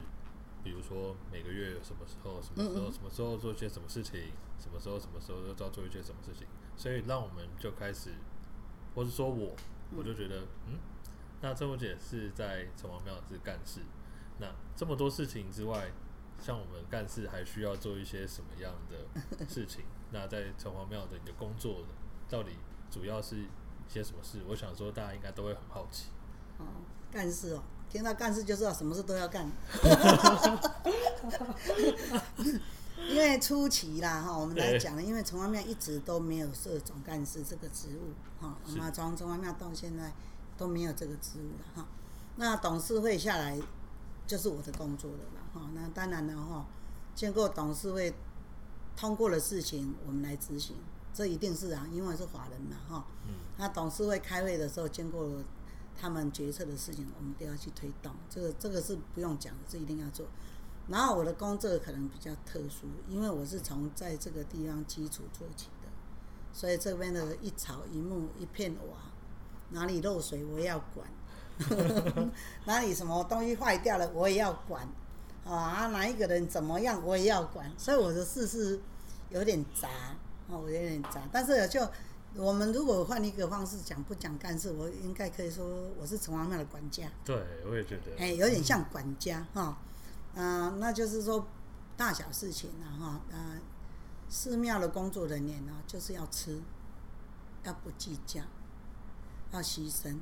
比如说每个月什么时候、什么时候、什么时候做一些什么事情，什么时候、什么时候就要做一些什么事情，所以让我们就开始，或是说我。我就觉得，嗯，那曾如姐是在城隍庙是干事，那这么多事情之外，像我们干事还需要做一些什么样的事情？那在城隍庙的你的工作到底主要是一些什么事？我想说大家应该都会很好奇。哦，干事哦，听到干事就知道什么事都要干。[LAUGHS] 因为初期啦，哈，我们来讲，因为城隍庙一直都没有设总干事这个职务，哈，我们从城隍庙到现在都没有这个职务了，哈。那董事会下来就是我的工作了啦，哈。那当然了，哈，经过董事会通过的事情，我们来执行，这一定是啊，因为是法人嘛，哈。那董事会开会的时候，经过他们决策的事情，我们都要去推动，这个这个是不用讲的，这一定要做。然后我的工作可能比较特殊，因为我是从在这个地方基础做起的，所以这边的一草一木一片瓦，哪里漏水我也要管，[LAUGHS] 哪里什么东西坏掉了我也要管，啊，哪一个人怎么样我也要管，所以我的事是有点杂，哦，我有点杂，但是就我们如果换一个方式讲，不讲干事，我应该可以说我是城隍庙的管家。对，我也觉得。哎，有点像管家哈，嗯、呃，那就是说大小事情啊哈，呃，寺庙的工作人员呢，就是要吃，要不计较，要牺牲，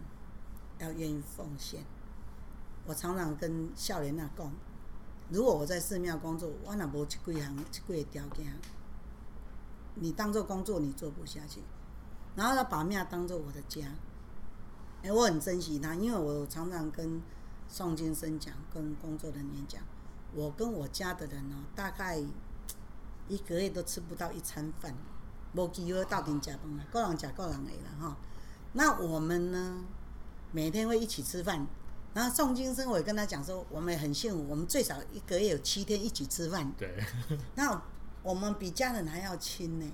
要愿意奉献。我常常跟少年那讲，如果我在寺庙工作，我那无这几行这几个条件，你当做工作你做不下去。然后他把庙当做我的家，哎，我很珍惜它，因为我常常跟诵经生讲，跟工作人员讲，我跟我家的人呢，大概一个月都吃不到一餐饭，无机会到顶加班了，够人吃够人的了哈。那我们呢，每天会一起吃饭，然后宋金生我也跟他讲说，我们很幸福，我们最少一个月有七天一起吃饭。对，[LAUGHS] 那我们比家人还要亲呢。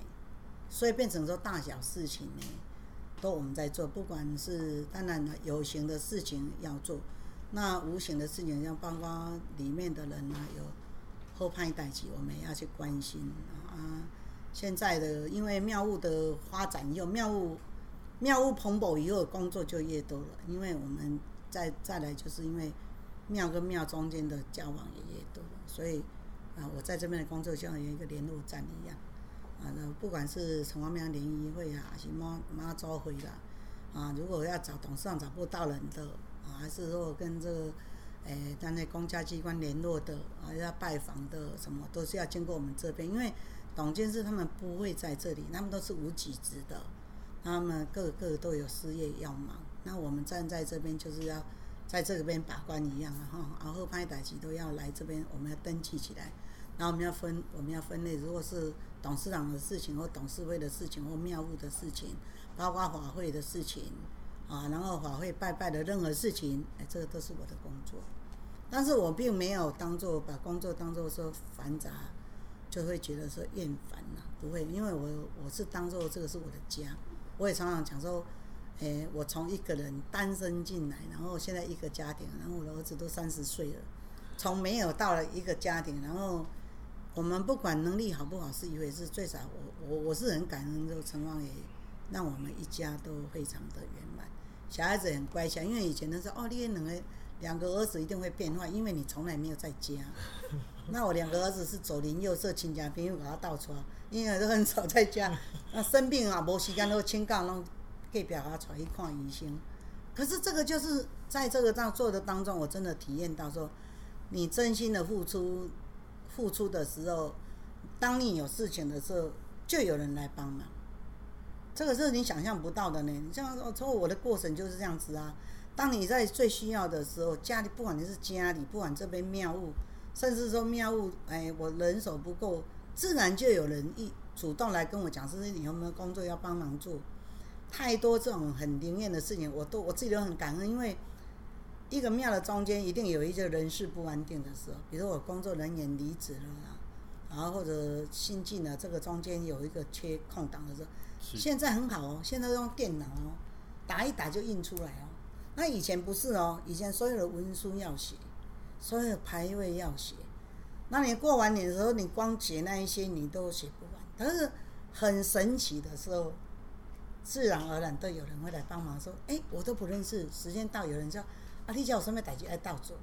所以变成说大小事情呢，都我们在做，不管是当然了，有形的事情要做，那无形的事情像包括里面的人啊，有后派代志，我们也要去关心啊。现在的因为庙务的发展以后，庙务庙务蓬勃以后，工作就越多了。因为我们再再来，就是因为庙跟庙中间的交往也越多，所以啊，我在这边的工作就像有一个联络站一样。啊，那不管是城隍庙联谊会啊，还是妈妈祖会啦，啊，如果要找董事长找不到人的，还是说跟这个，诶、欸，在那公家机关联络的，啊，要拜访的什么，都是要经过我们这边，因为董监事他们不会在这里，他们都是无给职的，他们个个都有事业要忙，那我们站在这边就是要在这边把关一样啊，哈，然后拍代志都要来这边，我们要登记起来。然后我们要分，我们要分类。如果是董事长的事情，或董事会的事情，或庙务的事情，包括法会的事情，啊，然后法会拜拜的任何事情，哎，这个都是我的工作。但是我并没有当做把工作当做说繁杂，就会觉得说厌烦了，不会，因为我我是当做这个是我的家。我也常常讲说，哎，我从一个人单身进来，然后现在一个家庭，然后我的儿子都三十岁了，从没有到了一个家庭，然后。我们不管能力好不好是一回事，最少我我我是很感恩，这个城隍爷让我们一家都非常的圆，小孩子很乖巧，因为以前都说哦，你两个两个儿子一定会变坏，因为你从来没有在家。[LAUGHS] 那我两个儿子是左邻右舍亲家朋友给他倒出来，因为都很少在家。[LAUGHS] 那生病啊，没时间都请假，让隔壁他带去看医生。可是这个就是在这个这样做的当中，我真的体验到说，你真心的付出。付出的时候，当你有事情的时候，就有人来帮忙。这个是你想象不到的呢。你像说，我的过程就是这样子啊。当你在最需要的时候，家里不管你是家里，不管这边庙务，甚至说庙务，哎，我人手不够，自然就有人一主动来跟我讲，说你有没有工作要帮忙做。太多这种很灵验的事情，我都我自己都很感恩，因为。一个庙的中间一定有一些人事不安定的时候，比如我工作人员离职了啦，然后或者新进的，这个中间有一个缺空档的时候，现在很好哦，现在用电脑哦，打一打就印出来哦。那以前不是哦，以前所有的文书要写，所有的牌位要写，那你过完年的时候，你光写那一些你都写不完。但是很神奇的时候，自然而然都有人会来帮忙说，哎，我都不认识，时间到有人说。啊，你叫我什么代志爱倒做，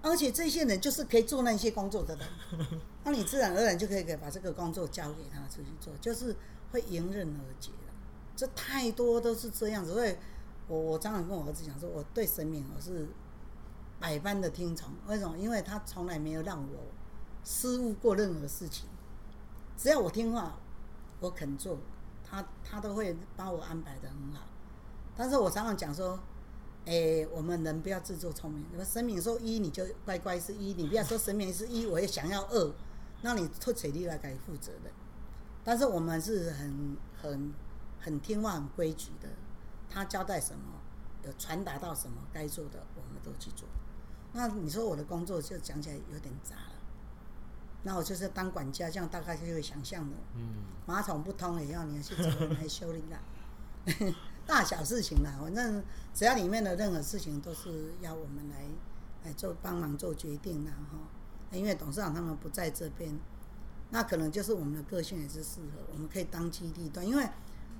而且这些人就是可以做那些工作的人，[LAUGHS] 那你自然而然就可以给把这个工作交给他出去做，就是会迎刃而解了。这太多都是这样子，所以我我常常跟我儿子讲说，我对神明我是百般的听从。为什么？因为他从来没有让我失误过任何事情，只要我听话，我肯做，他他都会把我安排的很好。但是我常常讲说。哎、欸，我们人不要自作聪明。什么神明说一，你就乖乖是一；你不要说神明是一，我也想要二，那你出水力来该负责的。但是我们是很很很听话、很规矩的。他交代什么，有传达到什么该做的，我们都去做。那你说我的工作就讲起来有点杂了。那我就是当管家，这样大概就会想象的。嗯。马桶不通也要你去找人来修理啦。[LAUGHS] 大小事情啦，反正只要里面的任何事情都是要我们来来做帮忙做决定啦哈。因为董事长他们不在这边，那可能就是我们的个性也是适合，我们可以当机立断。因为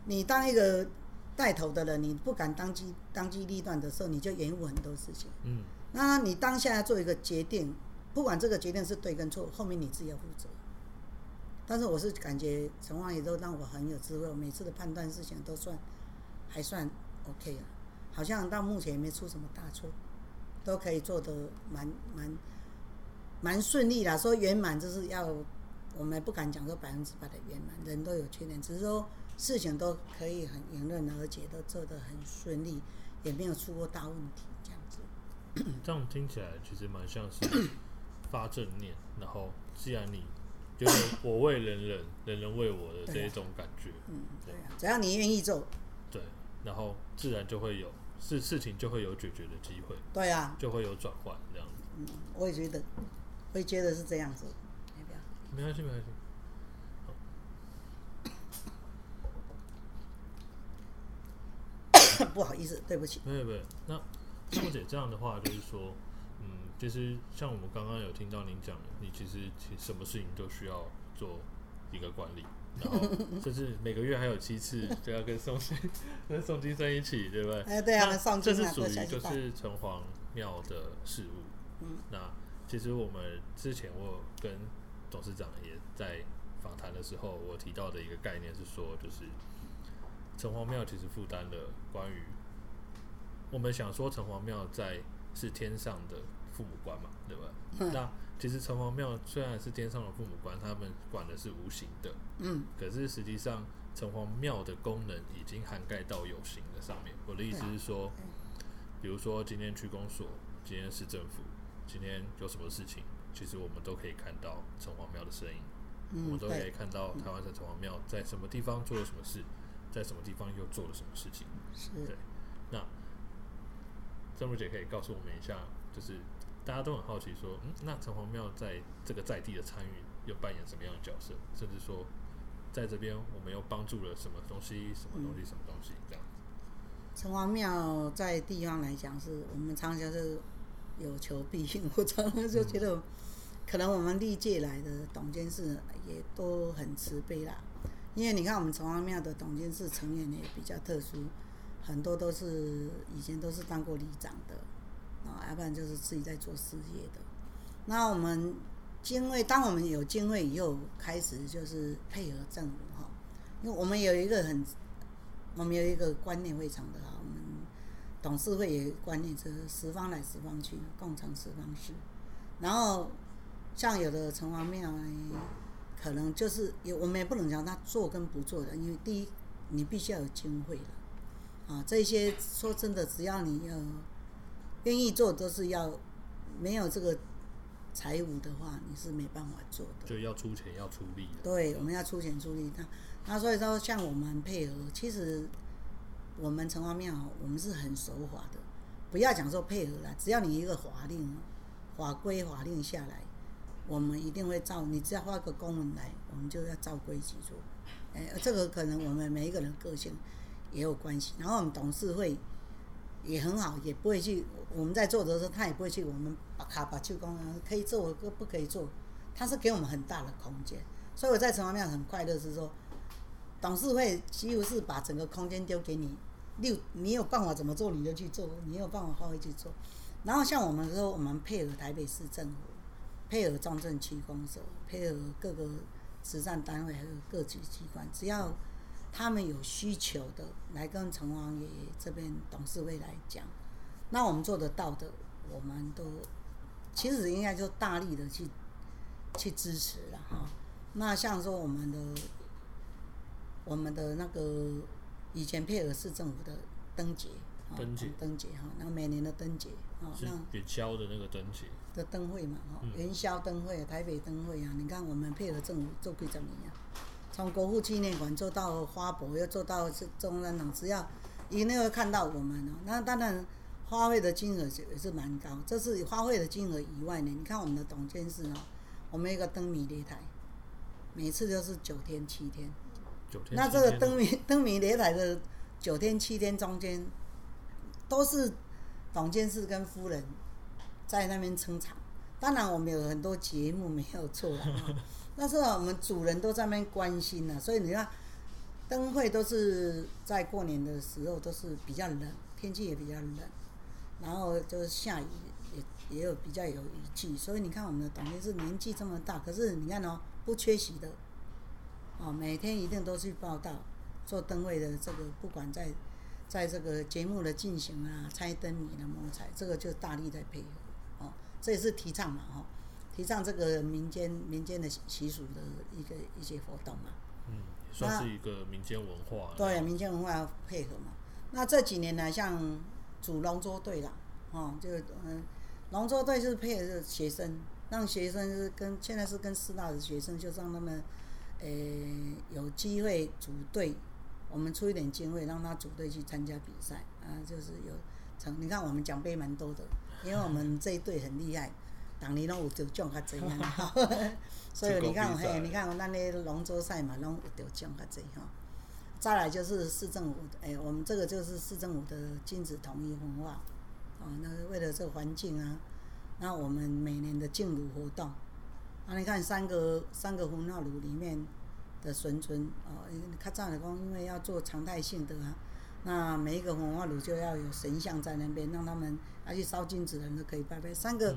你当一个带头的人，你不敢当机当机立断的时候，你就延误很多事情。嗯，那你当下要做一个决定，不管这个决定是对跟错，后面你自己要负责。但是我是感觉陈王也都让我很有智慧，我每次的判断事情都算还算 OK 了，好像到目前也没出什么大错，都可以做得蛮蛮蛮顺利啦。说圆满就是要，我们不敢讲说百分之百的圆满，人都有缺点，只是说事情都可以很圆润，而且都做得很顺利，也没有出过大问题这样子。[COUGHS] 这样听起来其实蛮像是发正念，然后既然你。就是我为人人，人人为我的 [COUGHS] 这一种感觉。嗯，对啊，只要你愿意做，对，然后自然就会有事，事情就会有解决的机会。对啊，就会有转换这样子。嗯，我也觉得，我也觉得是这样子。要不要没关系，没关系。[COUGHS] 不好意思，对不起。没有没有，那师母姐这样的话，就是说。嗯其实像我们刚刚有听到您讲，你其实其实什么事情都需要做一个管理，然后甚至每个月还有七次都要跟宋金跟宋金生一起，对不对？哎，对啊，这是属于就是城隍庙的事物。嗯，那其实我们之前我跟董事长也在访谈的时候，我提到的一个概念是说，就是城隍庙其实负担了关于我们想说城隍庙在是天上的。父母官嘛，对吧？嗯、那其实城隍庙虽然是天上的父母官，他们管的是无形的，嗯，可是实际上城隍庙的功能已经涵盖到有形的上面。我的意思是说，比如说今天区公所，今天市政府，今天有什么事情，其实我们都可以看到城隍庙的身影，嗯、我们都可以看到台湾的城隍庙在什么地方做了什么事，在什么地方又做了什么事情。是，对。那郑如姐可以告诉我们一下，就是。大家都很好奇，说，嗯，那城隍庙在这个在地的参与又扮演什么样的角色？甚至说，在这边我们又帮助了什么东西、什么东西、什么东西这样子。城隍庙在地方来讲，是我们常常是有求必应。[LAUGHS] 我常常就觉得，可能我们历届来的董监事也都很慈悲啦。因为你看，我们城隍庙的董监事成员也比较特殊，很多都是以前都是当过里长的。啊，要不然就是自己在做事业的。那我们经会，当我们有经会以后，开始就是配合政府哈。因为我们有一个很，我们有一个观念非常的好。我们董事会有一个观念，就是十方来十方去，共成十方事。然后像有的城隍庙，可能就是也，我们也不能讲他做跟不做的，因为第一，你必须要有经会了啊。这些说真的，只要你要。愿意做都是要，没有这个财务的话，你是没办法做的。就要出钱，要出力。对，我们要出钱出力。那那所以说，像我们配合，其实我们城隍庙，我们是很守法的。不要讲说配合了，只要你一个法令、法规、法令下来，我们一定会照。你只要发个公文来，我们就要照规矩做。哎，这个可能我们每一个人个性也有关系。然后我们董事会。也很好，也不会去。我们在做的时候，他也不会去。我们把卡把去公可以做，不不可以做。他是给我们很大的空间，所以我在城隍庙很快乐，是说董事会几乎是把整个空间丢给你，六你有办法怎么做你就去做，你有办法发挥去做。然后像我们说，我们配合台北市政府，配合中正区公所，配合各个慈善单位还有各级机关，只要。他们有需求的来跟城隍爷这边董事会来讲，那我们做得到的，我们都其实应该就大力的去去支持了哈。那像说我们的我们的那个以前配合市政府的灯节，灯节灯节哈，那每年的灯节啊，那元宵的那个灯节的灯会嘛哈，元宵灯会、台北灯会啊，你看我们配合政府做会怎么样？从国父纪念馆做到花博，又做到是中山堂，只要一定会看到我们哦。那当然花费的金额也是蛮高。这是花费的金额以外呢，你看我们的董监事哦，我们一个灯谜擂台，每次都是九天七天。九天。那这个灯谜灯谜擂台的九天七天中间，都是董监事跟夫人在那边撑场。当然我们有很多节目没有错了。那是我们主人都在那边关心呢，所以你看，灯会都是在过年的时候，都是比较冷，天气也比较冷，然后就是下雨也也有比较有雨季，所以你看我们的董监事年纪这么大，可是你看哦，不缺席的，哦，每天一定都去报道做灯会的这个，不管在在这个节目的进行啊，猜灯谜的摸彩，这个就大力在配合，哦，这也是提倡嘛，哦，提倡这个民间民间的习俗的一个一些活动嘛。嗯。算是一个民间文化，对，民间文化要配合嘛。那这几年呢，像组龙舟队啦，哦，就嗯，龙舟队就是配合学生，让学生是跟现在是跟师大的学生，就让他们，呃、欸，有机会组队，我们出一点经费，让他组队去参加比赛啊，就是有成。你看我们奖杯蛮多的，因为我们这一队很厉害。当年拢有得奖较济啊，[LAUGHS] [LAUGHS] 所以你看，嘿，你看咱咧龙舟赛嘛，拢有得奖较济哈。再来就是市政府，哎、欸，我们这个就是市政府的禁止统一文化，哦，那个为了这个环境啊，那我们每年的净炉活动，啊，你看三个三个焚化炉里面的孙存，哦，较早来讲，因为要做常态性的啊，那每一个焚化炉就要有神像在那边，让他们要去烧金子的人都可以拜拜，三个。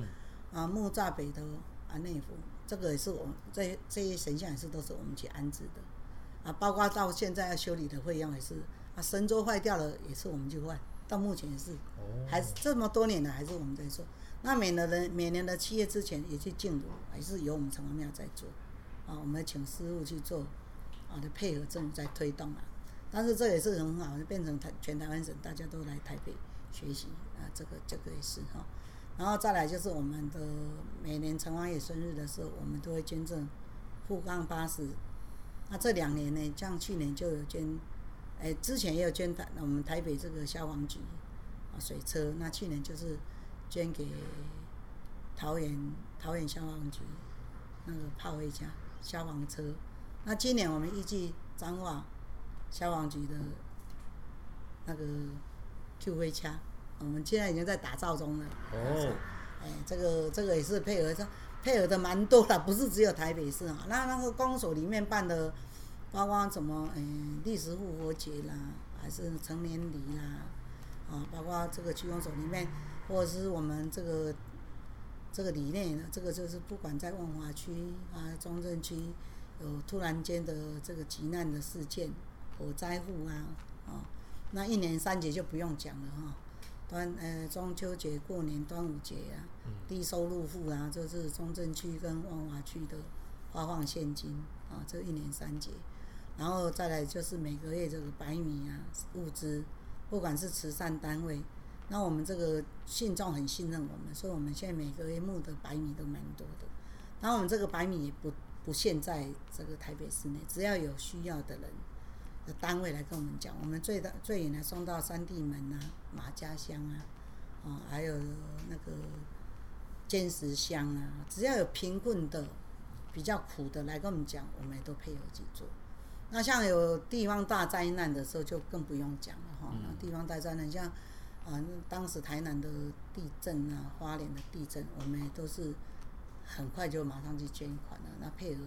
嗯啊，木栅北头啊内府，这个也是我们这这些神像也是都是我们去安置的，啊，包括到现在要修理的费用也是，啊，神舟坏掉了也是我们去换，到目前也是，还是这么多年了还是我们在做。那每年的每年的七月之前也去进炉，还是由我们城隍庙在做，啊，我们请师傅去做，啊的配合政府在推动啊，但是这也是很好，变成台全台湾省大家都来台北学习啊，这个这个也是哈。然后再来就是我们的每年城隍爷生日的时候，我们都会捐赠富冈巴士。那这两年呢，像去年就有捐，哎，之前也有捐台我们台北这个消防局啊水车。那去年就是捐给桃园桃园消防局那个炮灰枪消防车。那今年我们预计彰化消防局的那个 Q 灰枪。我们现在已经在打造中了。哦。哎，这个这个也是配合，上配合的蛮多的，不是只有台北市啊。那那个公所里面办的，包括什么，嗯，历史复活节啦，还是成年礼啦，啊，包括这个区公所里面，或者是我们这个这个理念的，这个就是不管在万华区啊、中正区，有突然间的这个急难的事件、火灾户啊，啊，那一年三节就不用讲了哈。端呃中秋节、过年、端午节啊，低收入户啊，就是中正区跟万华区的发放现金啊，这一年三节，然后再来就是每个月这个白米啊物资，不管是慈善单位，那我们这个信众很信任我们，所以我们现在每个月募的白米都蛮多的。然后我们这个白米也不不限在这个台北市内，只要有需要的人。的单位来跟我们讲，我们最的最远的送到三地门啊、马家乡啊，啊，还有那个尖石乡啊，只要有贫困的、比较苦的来跟我们讲，我们也都配合去做。那像有地方大灾难的时候，就更不用讲了哈。那地方大灾难，像啊，当时台南的地震啊、花莲的地震，我们也都是很快就马上去捐款了。那配合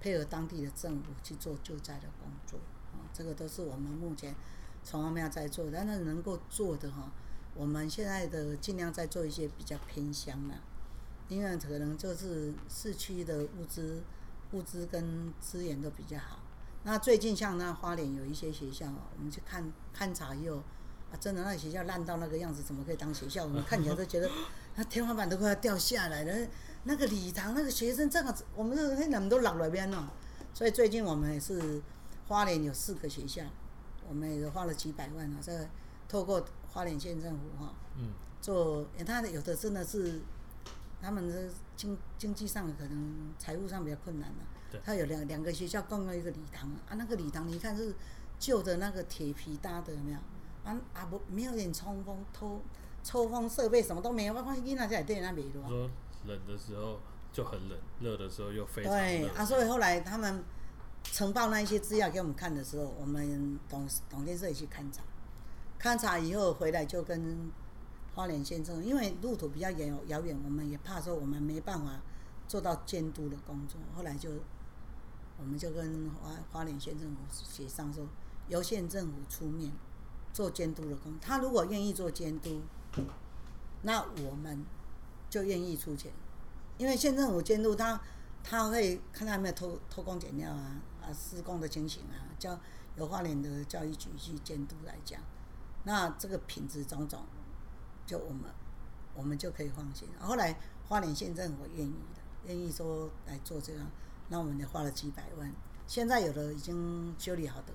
配合当地的政府去做救灾的工作。这个都是我们目前城隍庙在做，但是能够做的哈，我们现在的尽量在做一些比较偏乡的，因为可能就是市区的物资、物资跟资源都比较好。那最近像那花莲有一些学校，我们去看勘察以后，啊，真的那学校烂到那个样子，怎么可以当学校？我们看起来都觉得，[LAUGHS] 那天花板都快要掉下来了。那个礼堂那个学生这样子，我们这那人都老了边了。所以最近我们也是。花莲有四个学校，我们也花了几百万啊，在透过花莲县政府哈，嗯，做，他有的真的是，他们的经经济上可能财务上比较困难了，对，他有两两个学校共用一个礼堂啊，那个礼堂你看是旧的那个铁皮搭的，有没有？啊啊不，没有点通风、抽抽风设备什么都没有，我看囡仔在店那边的。说冷的时候就很冷，热的时候又非常热。对啊，所以后来他们。呈报那一些资料给我们看的时候，我们董董建设也去勘察，勘察以后回来就跟花莲县政府，因为路途比较远遥远，我们也怕说我们没办法做到监督的工作，后来就我们就跟花花莲县政府协商说，由县政府出面做监督的工作。他如果愿意做监督，那我们就愿意出钱，因为县政府监督他他会看他有没有偷偷工减料啊。啊施工的情形啊，叫由花莲的教育局去监督来讲，那这个品质种种，就我们我们就可以放心。后来花莲县政府愿意的，愿意说来做这样。那我们也花了几百万，现在有的已经修理好的，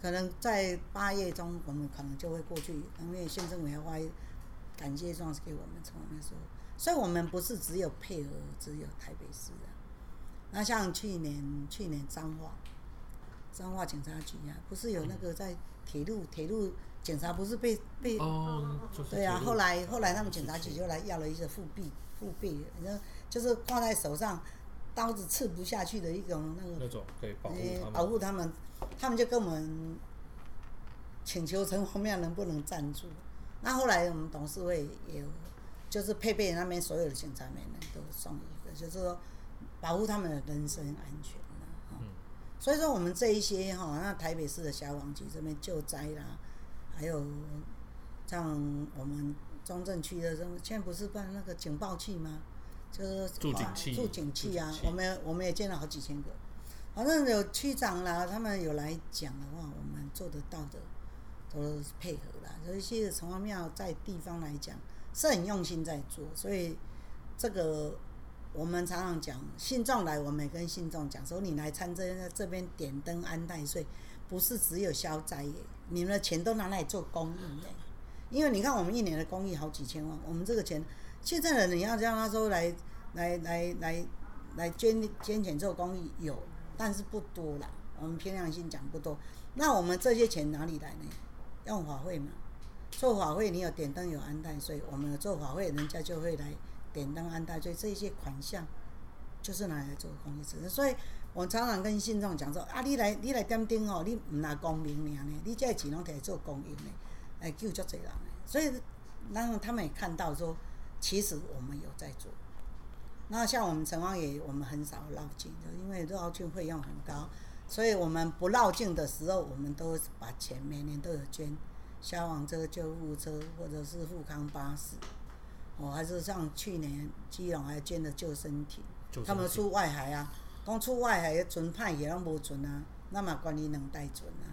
可能在八月中，我们可能就会过去，因为县政府要发感谢状给我们，从那时候，所以我们不是只有配合，只有台北市的。那像去年，去年彰化，彰化警察局啊，不是有那个在铁路，铁路警察不是被被对啊，后来后来他们警察局就来要了一些护臂，护臂，然后就是挂在手上。刀子刺不下去的一种那个，那种可以保护他们，保护他们，他们就跟我们请求城隍庙能不能赞助。那后来我们董事会也有，就是配备那边所有的警察们都送一个，就是说保护他们的人身安全。嗯。所以说我们这一些哈，那台北市的消防局这边救灾啦，还有像我们中正区的这种，现在不是办那个警报器吗？就是助警器，助警器啊！我们我们也建了好几千个，反正有区长啦，他们有来讲的话，我们做得到的都是配合啦。所以其实城隍庙在地方来讲是很用心在做，所以这个我们常常讲，信众来，我们也跟信众讲说，你来参这这边点灯安泰岁，不是只有消灾耶，你们的钱都拿来做公益耶。因为你看我们一年的公益好几千万，我们这个钱。现在的你要让他说来来来来来捐捐钱做公益有，但是不多啦。我们凭良心讲不多。那我们这些钱哪里来呢？用法会嘛，做法会你有点灯有安泰岁，我们做法会，人家就会来点灯安太岁，这些款项就是拿来做公益慈善。所以我常常跟信众讲说啊，你来你来点灯哦，你唔拿光明呢，你这钱拢可以做公益呢，来救足济人。所以然后他们也看到说。其实我们有在做，那像我们城隍爷，我们很少绕境的，因为绕境费用很高，所以我们不绕境的时候，我们都把钱每年都有捐消防车、救护车或者是富康巴士，哦，还是像去年基隆还捐的救生艇，他们出外海啊，讲出外海的船派也拢无船啊，那么管理能带船啊，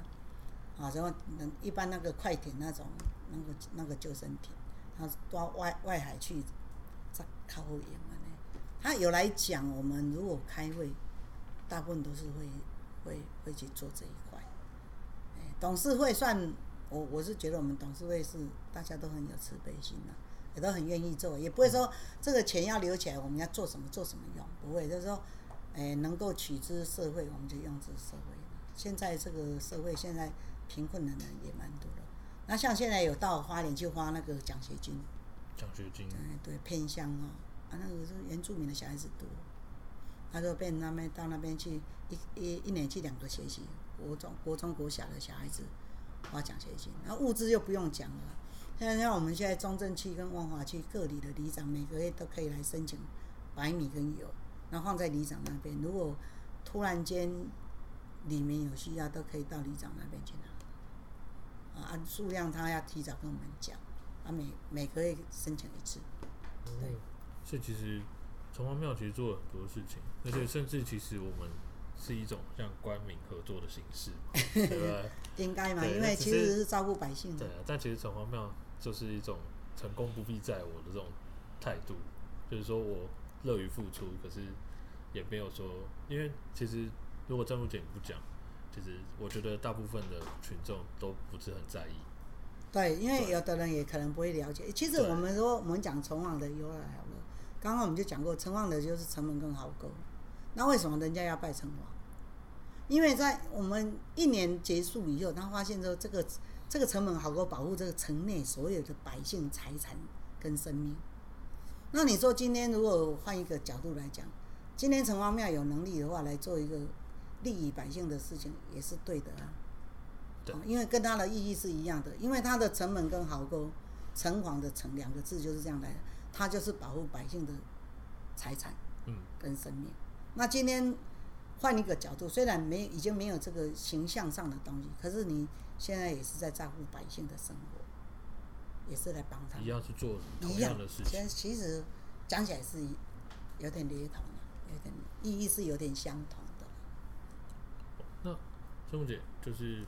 啊，然后一般那个快艇那种那个那个救生艇。他到外外海去，再靠后营嘛呢？他有来讲，我们如果开会，大部分都是会会会去做这一块。董事会算我我是觉得我们董事会是大家都很有慈悲心的，也都很愿意做，也不会说这个钱要留起来，我们要做什么做什么用，不会，就是说，哎，能够取之社会，我们就用之社会。现在这个社会现在贫困的人也蛮多的。那像现在有到花莲去花那个奖学金，奖学金，对对，偏乡哦，啊那个是原住民的小孩子多，他就变他们到那边去一一一年去两个学期，国中国中国小的小孩子花奖学金，那物资又不用讲了。现在像我们现在中正区跟万华区各里的里长每个月都可以来申请白米跟油，然后放在里长那边，如果突然间里面有需要，都可以到里长那边去拿。按数量，他要提早跟我们讲，啊每每个月申请一次。对，所以其实城隍庙其实做了很多事情，而且甚至其实我们是一种像官民合作的形式，对吧？[LAUGHS] 应该嘛，因为其实是照顾百姓的。对啊，但其实城隍庙就是一种成功不必在我的这种态度，就是说我乐于付出，可是也没有说，因为其实如果郑如姐不讲。其实我觉得大部分的群众都不是很在意。对，因为有的人也可能不会了解。其实我们说我们讲城隍的由来好了，刚刚我们就讲过，城隍的就是城门跟壕沟。那为什么人家要拜城隍？因为在我们一年结束以后，他发现说这个这个城门壕沟保护这个城内所有的百姓财产跟生命。那你说今天如果换一个角度来讲，今天城隍庙有能力的话来做一个。利益百姓的事情也是对的啊，对，因为跟它的意义是一样的，因为它的城门跟壕沟，城隍的城两个字就是这样来的，它就是保护百姓的财产，嗯，跟生命。那今天换一个角度，虽然没已经没有这个形象上的东西，可是你现在也是在照顾百姓的生活，也是来帮他们。一样去做同样的事情。其实讲起来是有点雷同的，有点意义是有点相同的。那师母姐，就是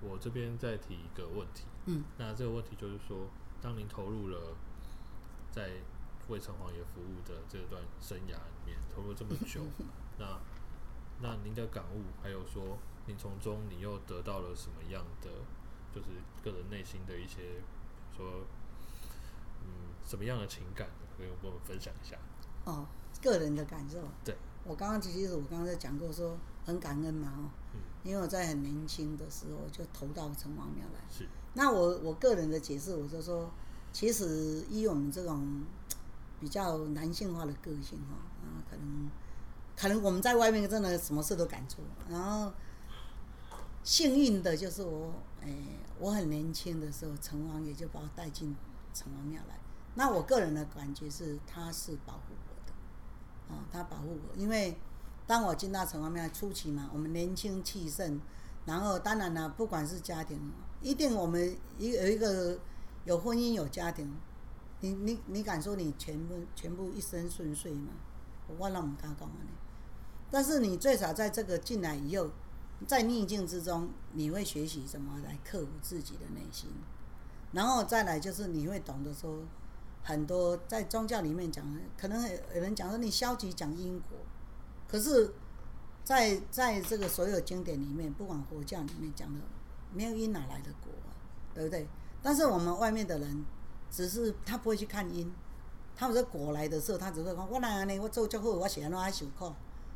我这边再提一个问题。嗯。那这个问题就是说，当您投入了在为城隍爷服务的这段生涯里面，投入这么久，[LAUGHS] 那。那您的感悟，还有说，您从中你又得到了什么样的，就是个人内心的一些，说，嗯，什么样的情感，可以跟我们分享一下？哦，个人的感受。对。我刚刚其实我刚刚在讲过，说很感恩嘛，哦，嗯，因为我在很年轻的时候就投到城隍庙来。是。那我我个人的解释，我就说，其实以我们这种比较男性化的个性哈，啊，可能。可能我们在外面真的什么事都敢做，然后幸运的就是我，哎，我很年轻的时候，城隍爷就把我带进城隍庙来。那我个人的感觉是，他是保护我的，啊，他保护我，因为当我进到城隍庙初期嘛，我们年轻气盛，然后当然了，不管是家庭，一定我们一有一个有婚姻有家庭，你你你敢说你全部全部一生顺遂吗？我忘了我们刚刚讲完了。但是你最少在这个进来以后，在逆境之中，你会学习怎么来克服自己的内心，然后再来就是你会懂得说，很多在宗教里面讲，可能有人讲说你消极讲因果，可是在，在这个所有经典里面，不管佛教里面讲的，没有因哪来的果啊，对不对？但是我们外面的人，只是他不会去看因，他们说果来的时候，他只会说我来呢，我做就好，我写那爱受苦。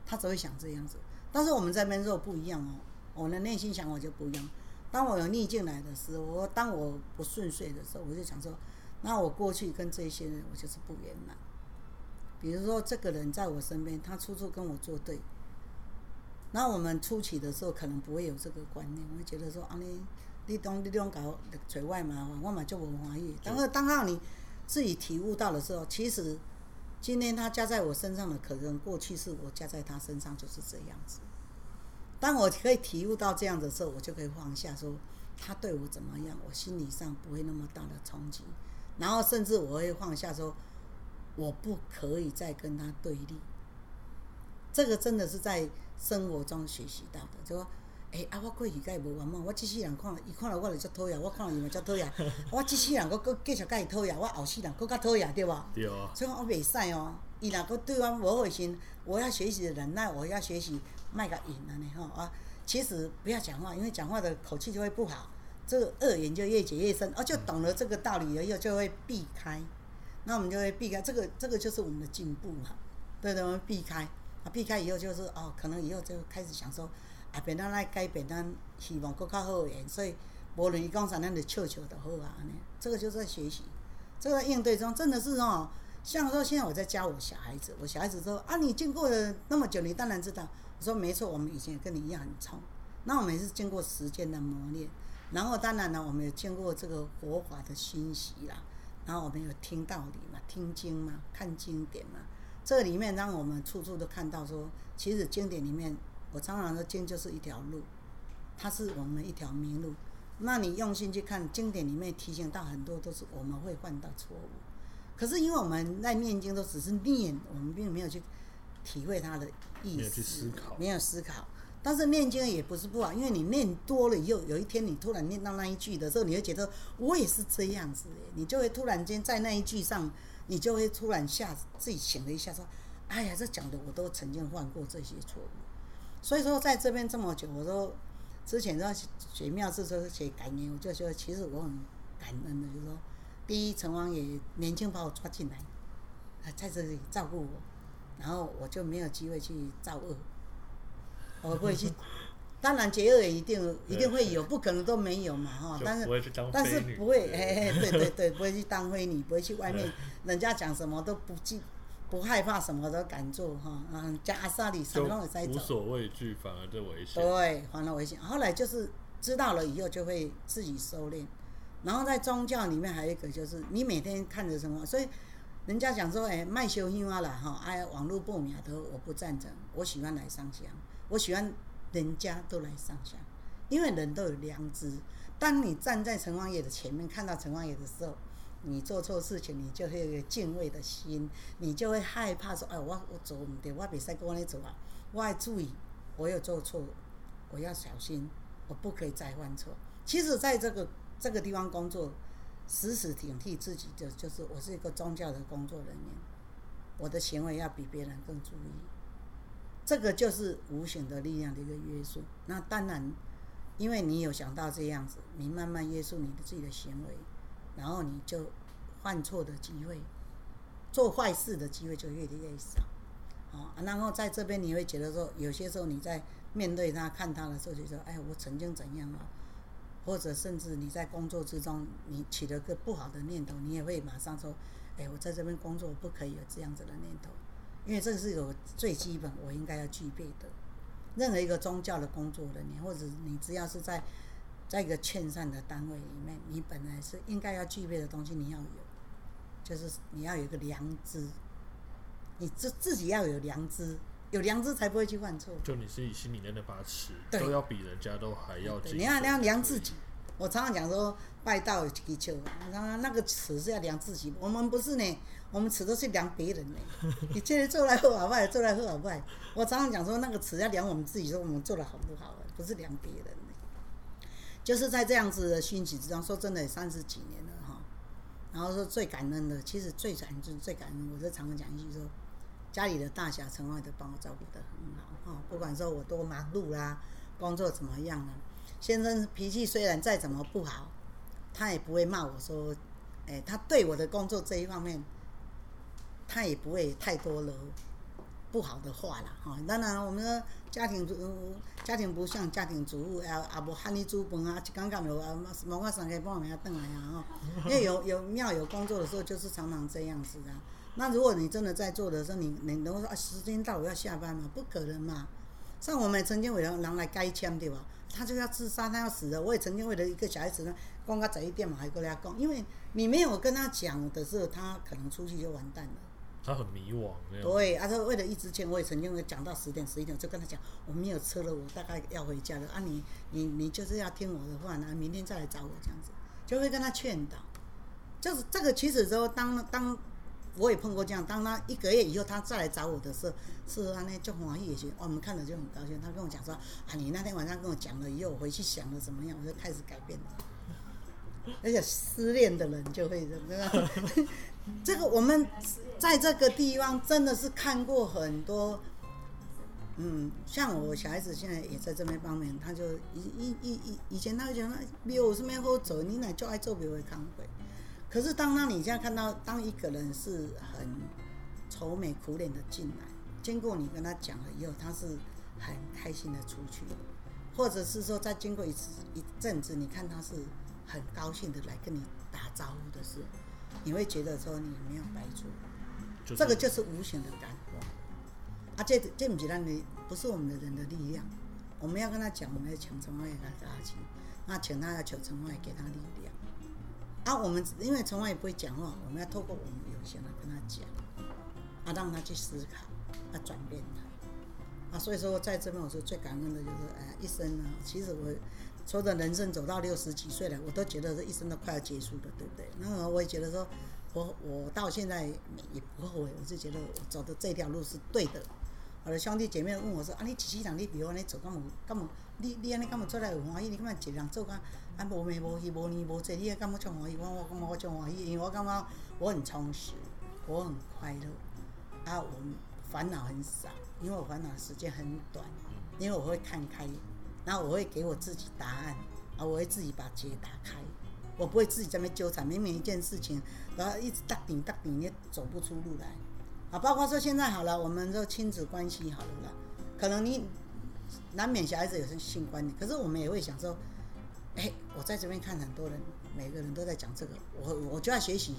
他只会想这样子，但是我们这边肉不一样哦，我的内心想法就不一样。当我有逆境来的时候，我当我不顺遂的时候，我就想说，那我过去跟这些人，我就是不圆满。比如说，这个人在我身边，他处处跟我作对，那我们初期的时候可能不会有这个观念，我会觉得说，啊你你东你东搞嘴外麻烦，我嘛就不欢喜。然后当到你自己体悟到的时候，其实。今天他加在我身上的，可能过去是我加在他身上，就是这样子。当我可以体悟到这样的时候，我就可以放下，说他对我怎么样，我心理上不会那么大的冲击。然后甚至我会放下，说我不可以再跟他对立。这个真的是在生活中学习到的，就说。诶、欸，啊，我过去甲伊无完嘛，我这世人看了，伊看了我就足讨厌，我看了伊嘛足讨厌。[LAUGHS] 我这世人，我阁继续甲伊讨厌，我后世人阁较讨厌，对吧？对啊。所以我袂使哦，伊若搁对我无好心，我要学习忍耐，我要学习卖个淫安尼吼啊。其实不要讲话，因为讲话的口气就会不好，这个恶言就越结越深。啊就懂了这个道理以后，就会避开。那我们就会避开，这个这个就是我们的进步嘛。对对，我们避开啊，避开以后就是哦，可能以后就开始想说。啊，变咱来改变，咱希望更较好个，所以无论伊讲啥，咱就笑笑就好啊。安尼，这个就是在学习，这个应对中真的是哦。像说现在我在教我小孩子，我小孩子说啊，你经过了那么久，你当然知道。我说没错，我们以前也跟你一样很冲。那我们也是经过时间的磨练，然后当然呢，我们有经过这个佛法的熏习啦，然后我们有听道理嘛，听经嘛，看经典嘛。这里面让我们处处都看到说，其实经典里面。我常常说，经就是一条路，它是我们一条明路。那你用心去看经典里面提醒到很多都是我们会犯到错误。可是因为我们在念经都只是念，我们并没有去体会它的意思，没有去思考，没有思考。但是念经也不是不好，因为你念多了以后，有一天你突然念到那一句的时候，你会觉得我也是这样子的，你就会突然间在那一句上，你就会突然下自己醒了一下，说：“哎呀，这讲的我都曾经犯过这些错误。”所以说，在这边这么久，我说之前在写庙志说写感言，我就说其实我很感恩的，就是说，第一，城隍爷年轻把我抓进来，在这里照顾我，然后我就没有机会去造恶，我不会去，[LAUGHS] 当然结恶也一定一定会有，不可能都没有嘛哈，但是但是不会，哎哎，对对对，不会去当灰女，不会去外面，人家讲什么都不记。不害怕，什么都敢做哈，嗯，加阿萨里什么都在走，无所畏惧，反而就危险。对，反而危险。后来就是知道了以后，就会自己收敛。然后在宗教里面还有一个，就是你每天看着什么，所以人家讲说，哎，卖修香啊啦，哈，哎，网络报名的我不赞成，我喜欢来上香，我喜欢人家都来上香，因为人都有良知。当你站在城隍爷的前面，看到城隍爷的时候，你做错事情，你就会有敬畏的心，你就会害怕说，哎，我我做唔对，我比赛跟我来走啊，我要注意，我有做错，我要小心，我不可以再犯错。其实，在这个这个地方工作，时时警惕自己的，就是我是一个宗教的工作人员，我的行为要比别人更注意，这个就是无形的力量的一个约束。那当然。因为你有想到这样子，你慢慢约束你的自己的行为，然后你就犯错的机会、做坏事的机会就越来越少。啊，然后在这边你会觉得说，有些时候你在面对他、看他的时候，就说：“哎，我曾经怎样啊？”或者甚至你在工作之中，你起了个不好的念头，你也会马上说：“哎，我在这边工作不可以有这样子的念头，因为这是有最基本我应该要具备的。”任何一个宗教的工作人员，或者你只要是在在一个劝善的单位里面，你本来是应该要具备的东西，你要有，就是你要有一个良知，你自自己要有良知，有良知才不会去犯错。就你自己心里面那把尺，都要比人家都还要。你要你要量自己。我常常讲说，拜道有几求，然后那个尺是要量自己。我们不是呢，我们尺都是量别人呢。[LAUGHS] 你今天做来好好坏，做来好好坏。我常常讲说，那个尺要量我们自己，说我们做的好不好，不是量别人呢。就是在这样子的熏习之中，说真的，三十几年了哈。然后说最感恩的，其实最感恩就是最感恩。我就常常讲一句说，家里的大小城外都帮我照顾得很好哈。不管说我多忙碌啦，工作怎么样啊。先生脾气虽然再怎么不好，他也不会骂我说，哎，他对我的工作这一方面，他也不会太多了不好的话了哈。当然，我们家庭主家庭不像家庭主妇，啊啊，无喊你煮饭啊，刚刚有啊，什么我上个半暝等来啊，因为有有庙有工作的时候，就是常常这样子的。那如果你真的在做的时候，你你能说啊，时间到我要下班吗？不可能嘛。像我们曾经为了人来改签对吧？他就要自杀，他要死了。我也曾经为了一个小孩子呢，讲到十一点嘛，还过来讲，因为你没有跟他讲的时候，他可能出去就完蛋了。他很迷惘，对，啊他为了一支签，我也曾经会讲到十点、十一点，我就跟他讲，我没有车了，我大概要回家了。啊你，你你就是要听我的话，那明天再来找我这样子，就会跟他劝导。就是这个，其实之后当当。我也碰过这样，当他一个月以后他再来找我的时候，是啊，那就欢喜也行。我们看着就很高兴。他跟我讲说：“啊，你那天晚上跟我讲了以后，我回去想了怎么样，我就开始改变了。”而且失恋的人就会这样。[LAUGHS] 这个我们在这个地方真的是看过很多。嗯，像我小孩子现在也在这边方面，他就以以以以以前他就讲那庙有什么好做，你奶就爱做庙会康会。可是，当他你现在看到，当一个人是很愁眉苦脸的进来，经过你跟他讲了以后，他是很开心的出去，或者是说，再经过一次一阵子，你看他是很高兴的来跟你打招呼的事，你会觉得说你没有白做，就是、这个就是无形的感化。啊，这这不是让你不是我们的人的力量，我们要跟他讲，我们要请城外给他打气，那请他要求城外给他力量。啊，我们因为从外也不会讲话，我们要透过我们有限的跟他讲，啊，让他去思考，啊，转变他，啊，所以说在这边我说最感恩的就是，哎，一生呢，其实我说的人生走到六十几岁了，我都觉得这一生都快要结束了，对不对？那我也觉得说，我我到现在也不后悔，我就觉得我走的这条路是对的。我的兄弟姐妹问我说，啊，你一世人你比如安尼走，干嘛干嘛？你你安尼干嘛出来有欢喜？你干嘛一个人做啊？啊，无眠无息无年无节，你也干嘛充欢喜？我我感觉我充欢喜，因为我感觉我很充实，我很快乐。啊，我烦恼很少，因为我烦恼的时间很短，因为我会看开，然后我会给我自己答案，啊，我会自己把结打开，我不会自己在那纠缠，明明一件事情，然后一直打顶打顶，也走不出路来。啊，包括说现在好了，我们说亲子关系好了啦，可能你难免小孩子有些性观念，可是我们也会想说。哎、我在这边看很多人，每个人都在讲这个，我我就要学习。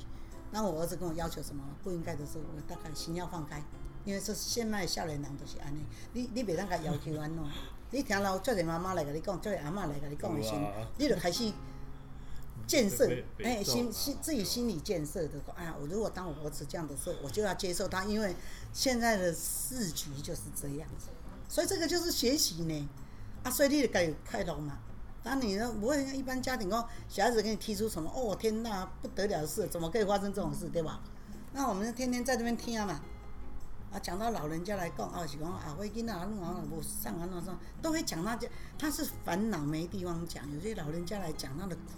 那我儿子跟我要求什么不应该的时候，我大概心要放开，因为这现在少年人都是安尼。你你别当个要求安怎？你听了叫你妈妈来跟你讲，叫你阿嬷来跟你讲的时候，你就开始建设，哎，心心自己心理建设的话，哎呀，我如果当我儿子这样的时候，我就要接受他，因为现在的市局就是这样子，所以这个就是学习呢，啊，所以你得该开导嘛。当你呢不会像一般家庭哦小孩子给你提出什么哦天哪不得了的事，怎么可以发生这种事，对吧？那我们天天在这边听啊嘛，啊讲到老人家来讲啊，是讲啊，我囡仔啊，弄啊，不上啊，那上都会讲那些，他是烦恼没地方讲，有些老人家来讲他的苦，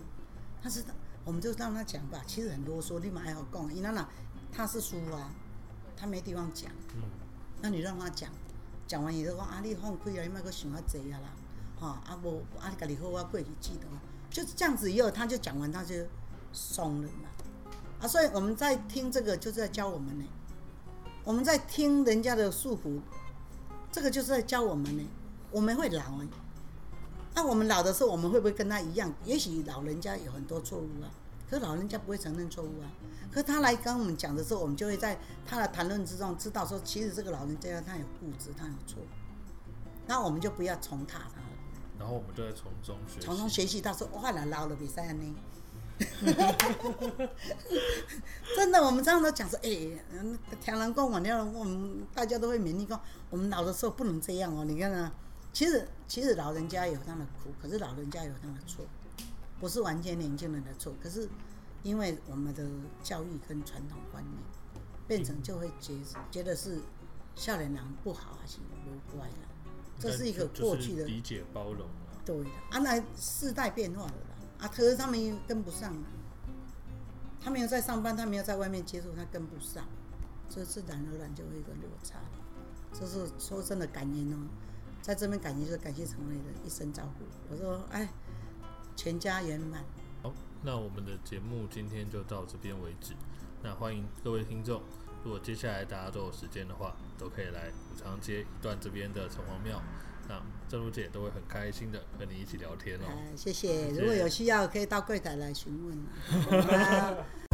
他是我们就让他讲吧，其实很啰嗦，立马还好讲，因为那他是书啊，他没地方讲，嗯那你让他讲，讲完以后啊，你放开了，你莫搁想遐济啊啦。啊，啊无啊，家己好啊，过日子的，就是这样子。以后他就讲完，他就松了嘛。啊，所以我们在听这个，就是在教我们呢。我们在听人家的束缚，这个就是在教我们呢。我们会老哎，那我们老的时候，我们会不会跟他一样？也许老人家有很多错误啊，可是老人家不会承认错误啊。可是他来跟我们讲的时候，我们就会在他的谈论之中知道说，其实这个老人家他有固执，他有错。那我们就不要重踏他了。然后我们就在从中学习，从中学习。他说：“哇，来老了比赛呢。” [LAUGHS] 真的，我们这样都讲说：“哎、欸，天人共我们我们大家都会勉励说，我们老的时候不能这样哦。你看啊，其实其实老人家有他的苦，可是老人家有他的错，不是完全年轻人的错。可是因为我们的教育跟传统观念，变成就会觉觉得是少年人不好还是不乖了。”这是一个过去的理解包容了对的，啊，那世代变化了啦，啊，可是他们又跟不上啊，他没有在上班，他没有在外面接触，他跟不上，所以自然而然就会一个落差。这是说真的感恩哦，在这边感恩就是感谢陈伟的一生照顾。我说，哎，全家圆满。好，那我们的节目今天就到这边为止。那欢迎各位听众。如果接下来大家都有时间的话，都可以来武昌街一段这边的城隍庙，那正如姐都会很开心的和你一起聊天哦。谢谢，如果有需要可以到柜台来询问。[LAUGHS]